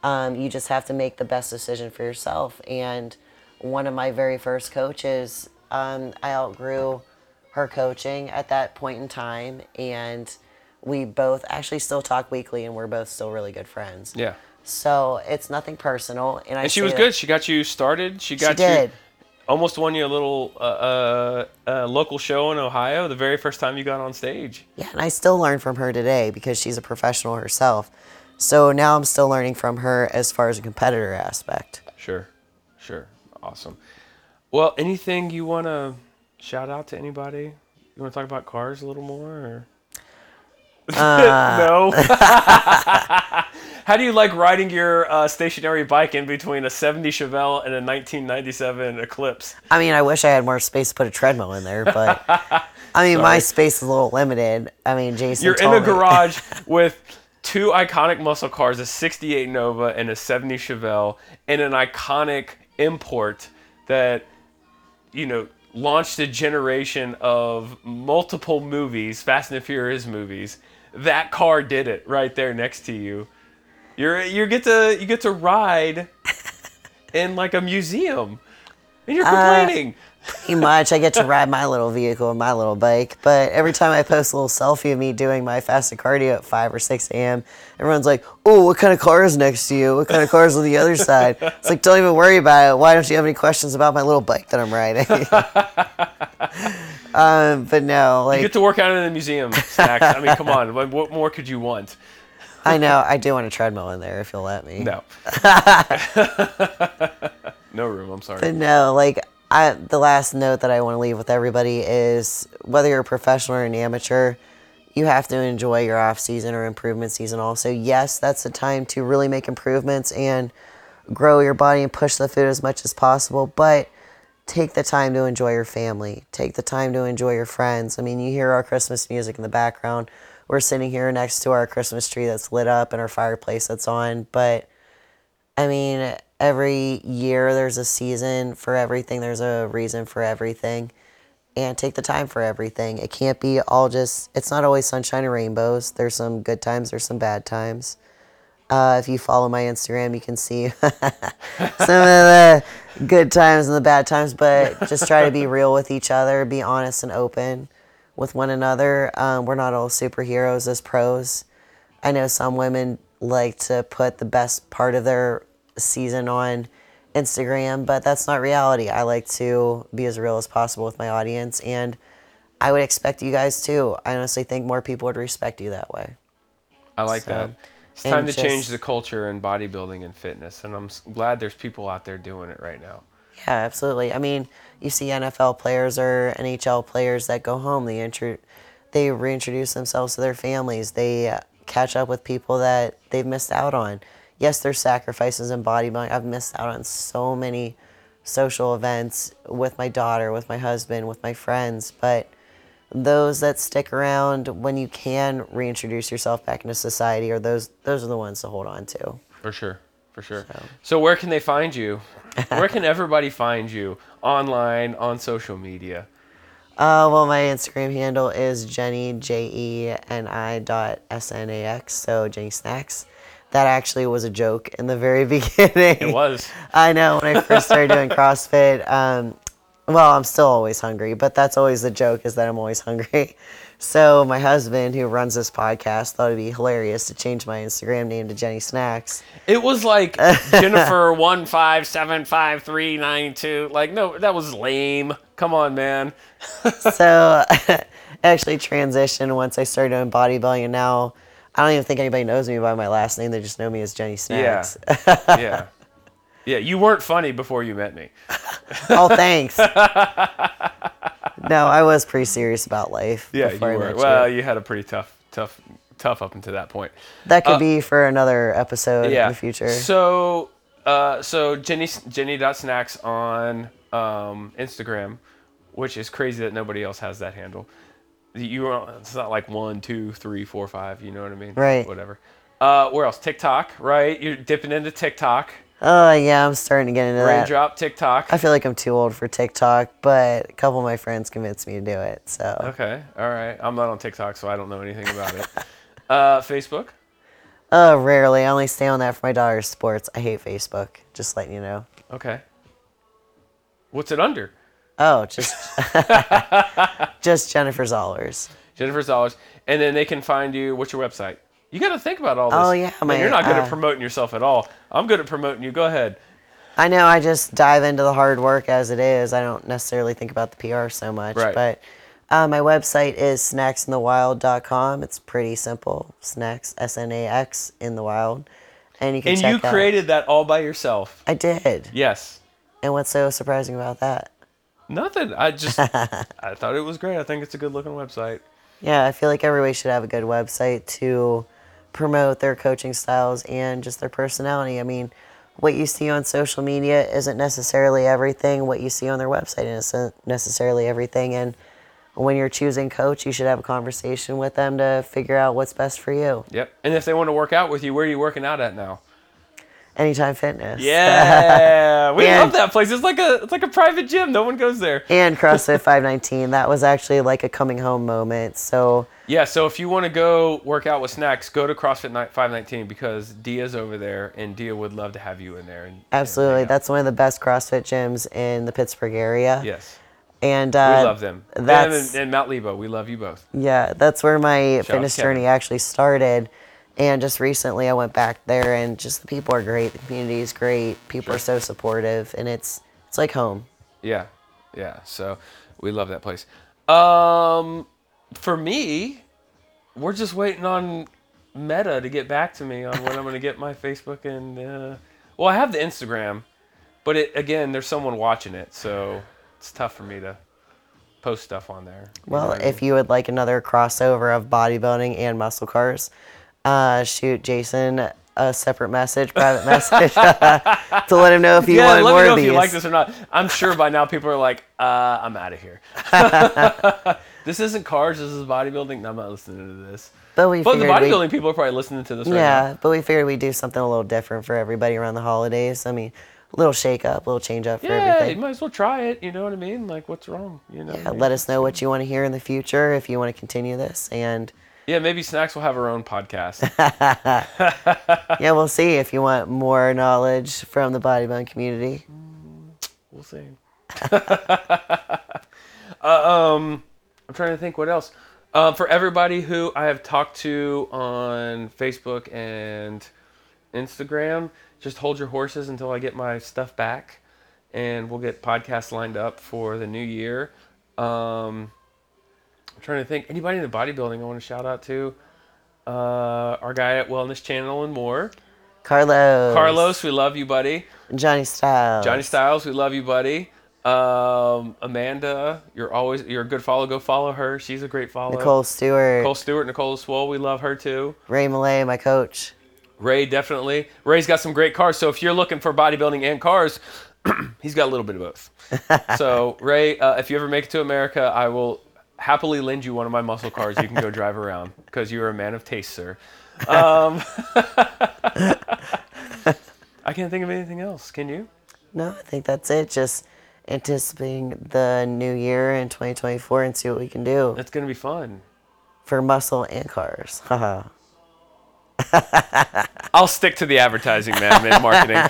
Um, you just have to make the best decision for yourself. And one of my very first coaches, um, I outgrew her coaching at that point in time, and we both actually still talk weekly, and we're both still really good friends. Yeah. So it's nothing personal, and I. And she was good. She got you started. She got you did. almost won you a little uh, uh, uh, local show in Ohio the very first time you got on stage. Yeah, and I still learn from her today because she's a professional herself. So now I'm still learning from her as far as a competitor aspect. Sure. Sure. Awesome. Well, anything you want to shout out to anybody? You want to talk about cars a little more? Or? no. How do you like riding your uh, stationary bike in between a 70 Chevelle and a 1997 Eclipse? I mean, I wish I had more space to put a treadmill in there, but I mean, my space is a little limited. I mean, Jason. You're in a garage with two iconic muscle cars, a 68 Nova and a 70 Chevelle, and an iconic import that, you know, launched a generation of multiple movies, Fast and the Furious movies. That car did it right there next to you. You're you get to you get to ride in like a museum. And you're uh, complaining. Pretty much, I get to ride my little vehicle and my little bike. But every time I post a little selfie of me doing my fasted cardio at 5 or 6 a.m., everyone's like, oh, what kind of car is next to you? What kind of car is on the other side? It's like, don't even worry about it. Why don't you have any questions about my little bike that I'm riding? um, but no, you like, get to work out in the museum, snacks. I mean, come on. What, what more could you want? I know, I do want a treadmill in there if you'll let me. No. no room. I'm sorry. But no, like I the last note that I want to leave with everybody is whether you're a professional or an amateur, you have to enjoy your off season or improvement season also. Yes, that's the time to really make improvements and grow your body and push the food as much as possible, but take the time to enjoy your family. Take the time to enjoy your friends. I mean, you hear our Christmas music in the background. We're sitting here next to our Christmas tree that's lit up and our fireplace that's on, but I mean, every year there's a season for everything, there's a reason for everything. And take the time for everything. It can't be all just, it's not always sunshine and rainbows. There's some good times, there's some bad times. Uh, if you follow my Instagram, you can see some of the good times and the bad times, but just try to be real with each other, be honest and open with one another. Um, we're not all superheroes as pros. I know some women like to put the best part of their season on Instagram, but that's not reality. I like to be as real as possible with my audience, and I would expect you guys too. I honestly think more people would respect you that way. I like So, that. It's time to change the culture in bodybuilding and fitness, and I'm glad there's people out there doing it right now. Yeah, absolutely. I mean, you see NFL players or NHL players that go home. They intro, they reintroduce themselves to their families. They catch up with people that they've missed out on. Yes, there's sacrifices in bodybuilding. I've missed out on so many social events with my daughter, with my husband, with my friends, but those that stick around when you can reintroduce yourself back into society are those those are the ones to hold on to. For sure. For sure. So, where can they find you? where can everybody find you? Online, on social media? Uh, well, my Instagram handle is Jenny J E N I dot S N A X. So Jeni Snax. That actually was a joke in the very beginning. It was. I know when I first started doing CrossFit. Um, well, I'm still always hungry, but that's always the joke is that I'm always hungry. So my husband, who runs this podcast, thought it'd be hilarious to change my Instagram name to Jeni Snax. It was like Jennifer one five seven five three nine two. Like no, that was lame. Come on, man. so I actually transitioned once I started doing bodybuilding, and now I don't even think anybody knows me by my last name. They just know me as Jeni Snax. yeah. Yeah, Yeah, you weren't funny before you met me. oh, thanks. no, I was pretty serious about life. Yeah, you were. Well, you. you had a pretty tough, tough, tough up until that point. that could uh, be for another episode Yeah. in the future. So, uh, so Jenny Jeni Snax on um, Instagram, which is crazy that nobody else has that handle. You are, it's not like one, two, three, four, five. You know what I mean? Right. Whatever. Uh, where else? TikTok, right? You're dipping into TikTok. Oh yeah, I'm starting to get into that. Raindrop TikTok. I feel like I'm too old for TikTok, but a couple of my friends convinced me to do it. So Okay. All right. I'm not on TikTok, so I don't know anything about it. uh, Facebook. Uh, rarely. I only stay on that for my daughter's sports. I hate Facebook. Just letting you know. Okay. What's it under? Oh, just just Jennifer Zollars. Jennifer Zollars, and then they can find you. What's your website? You got to think about all this. Oh, yeah, Man, my, you're not good uh, at promoting yourself at all. I'm good at promoting you. Go ahead. I know I just dive into the hard work as it is. I don't necessarily think about the PR so much. Right. But uh, my website is snaxinthewild.com. It's pretty simple. Snacks, S N A X, in the wild. And you can And check you out- created that all by yourself. I did. Yes. And what's so surprising about that? Nothing. I just I thought it was great. I think it's a good looking website. Yeah, I feel like everybody should have a good website to promote their coaching styles and just their personality. I mean, what you see on social media isn't necessarily everything. What you see on their website isn't necessarily everything. And when you're choosing coach, you should have a conversation with them to figure out what's best for you. Yep. And if they want to work out with you, where are you working out at now? Anytime Fitness. Yeah, we And- love that place. It's like a it's like a private gym. No one goes there. And CrossFit 519. That was actually like a coming home moment. So Yeah, so if you want to go work out with snacks, go to CrossFit Ni- 519 because Dia's over there, and Dia would love to have you in there. And, and absolutely, out. that's one of the best CrossFit gyms in the Pittsburgh area. yes, And we uh, love them. Them That's and, and Mount Lebo, we love you both. Yeah, that's where my out fitness journey actually started. And just recently I went back there and just the people are great, the community is great, people are so supportive and it's it's like home. Yeah, yeah. So we love that place. Um, for me, we're just waiting on Meta to get back to me on when I'm going to get my Facebook and uh, well, I have the Instagram, but it again, there's someone watching it, so it's tough for me to post stuff on there. Well, what I mean? if you would like another crossover of bodybuilding and muscle cars, uh, shoot Jason a separate message, private message, to let him know if you yeah, want let more me know if these. you like this or not. I'm sure by now people are like, uh, I'm out of here. this isn't cars. This is bodybuilding. No, I'm not listening to this. But we But the figured we- bodybuilding people are probably listening to this right now. Yeah, but we figured we'd do something a little different for everybody around the holidays. I mean, a little shake up, a little change up for Yeah, everything. you might as well try it. You know what I mean? Like, what's wrong? You know? I Yeah, mean? let us know what you want to hear in the future if you want to continue this. And Yeah, maybe Snacks will have her own podcast. yeah, we'll see if you want more knowledge from the bodybuilding community. we'll see. uh, um, I'm trying to think what else. Um, for everybody who I have talked to on Facebook and Instagram, just hold your horses until I get my stuff back, and we'll get podcasts lined up for the new year. Um, trying to think. Anybody in the bodybuilding I want to shout out to? Uh, our guy at Wellness Channel and more. Carlos. Carlos, we love you, buddy. Johnny Styles. Johnny Styles, we love you, buddy. Um, Amanda, you're always you're a good follow. Go follow her. She's a great follow. Nicole Stewart. Nicole Stewart, Nicole Swole, we love her too. Ray Malay, my coach. Ray, definitely. Ray's got some great cars. So if you're looking for bodybuilding and cars, He's got a little bit of both. so Ray, uh, if you ever make it to America, I will happily lend you one of my muscle cars. You can go drive around because you are a man of taste, sir. Um, I can't think of anything else. Can you? No, I think that's it. Just anticipating the new year in 2024 and see what we can do It's gonna be fun. for muscle and cars. Haha. I'll stick to the advertising, man, and marketing.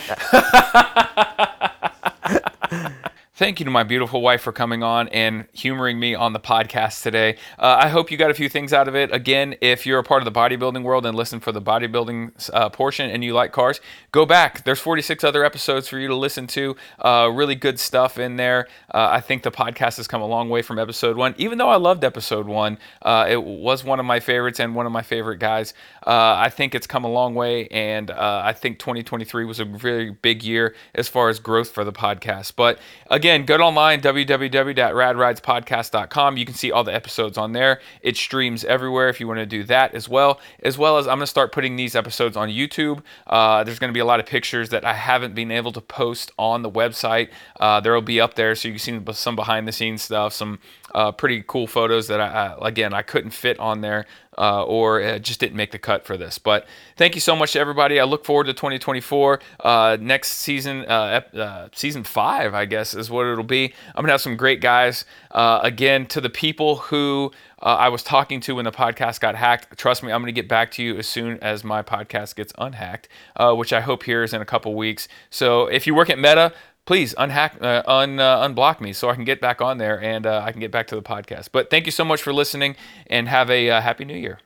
Thank you to my beautiful wife for coming on and humoring me on the podcast today. Uh, I hope you got a few things out of it. Again, if you're a part of the bodybuilding world and listen for the bodybuilding uh, portion and you like cars, go back. There's 46 other episodes for you to listen to. Uh, really good stuff in there. Uh, I think the podcast has come a long way from episode one. Even though I loved episode one, uh, it was one of my favorites and one of my favorite guys. Uh, I think it's come a long way, and I think 2023 was a very big year as far as growth for the podcast. But again, go online, www.radridespodcast.com. You can see all the episodes on there. It streams everywhere if you want to do that as well. As well as I'm going to start putting these episodes on YouTube. Uh, there's going to be a lot of pictures that I haven't been able to post on the website. Uh, there will be up there so you can see some behind the scenes stuff, some uh, pretty cool photos that I, I, again I couldn't fit on there uh, or uh, just didn't make the cut for this. But thank you so much to everybody. I look forward to 2024. Uh, next season, uh, uh, season five, I guess, is what it'll be. I'm gonna have some great guys. again, to the people who I was talking to when the podcast got hacked, trust me, I'm gonna get back to you as soon as my podcast gets unhacked, which I hope here is in a couple weeks. So if you work at Meta please unhack, uh, un, uh, unblock me so I can get back on there and uh, I can get back to the podcast. But thank you so much for listening and have a uh, happy new year.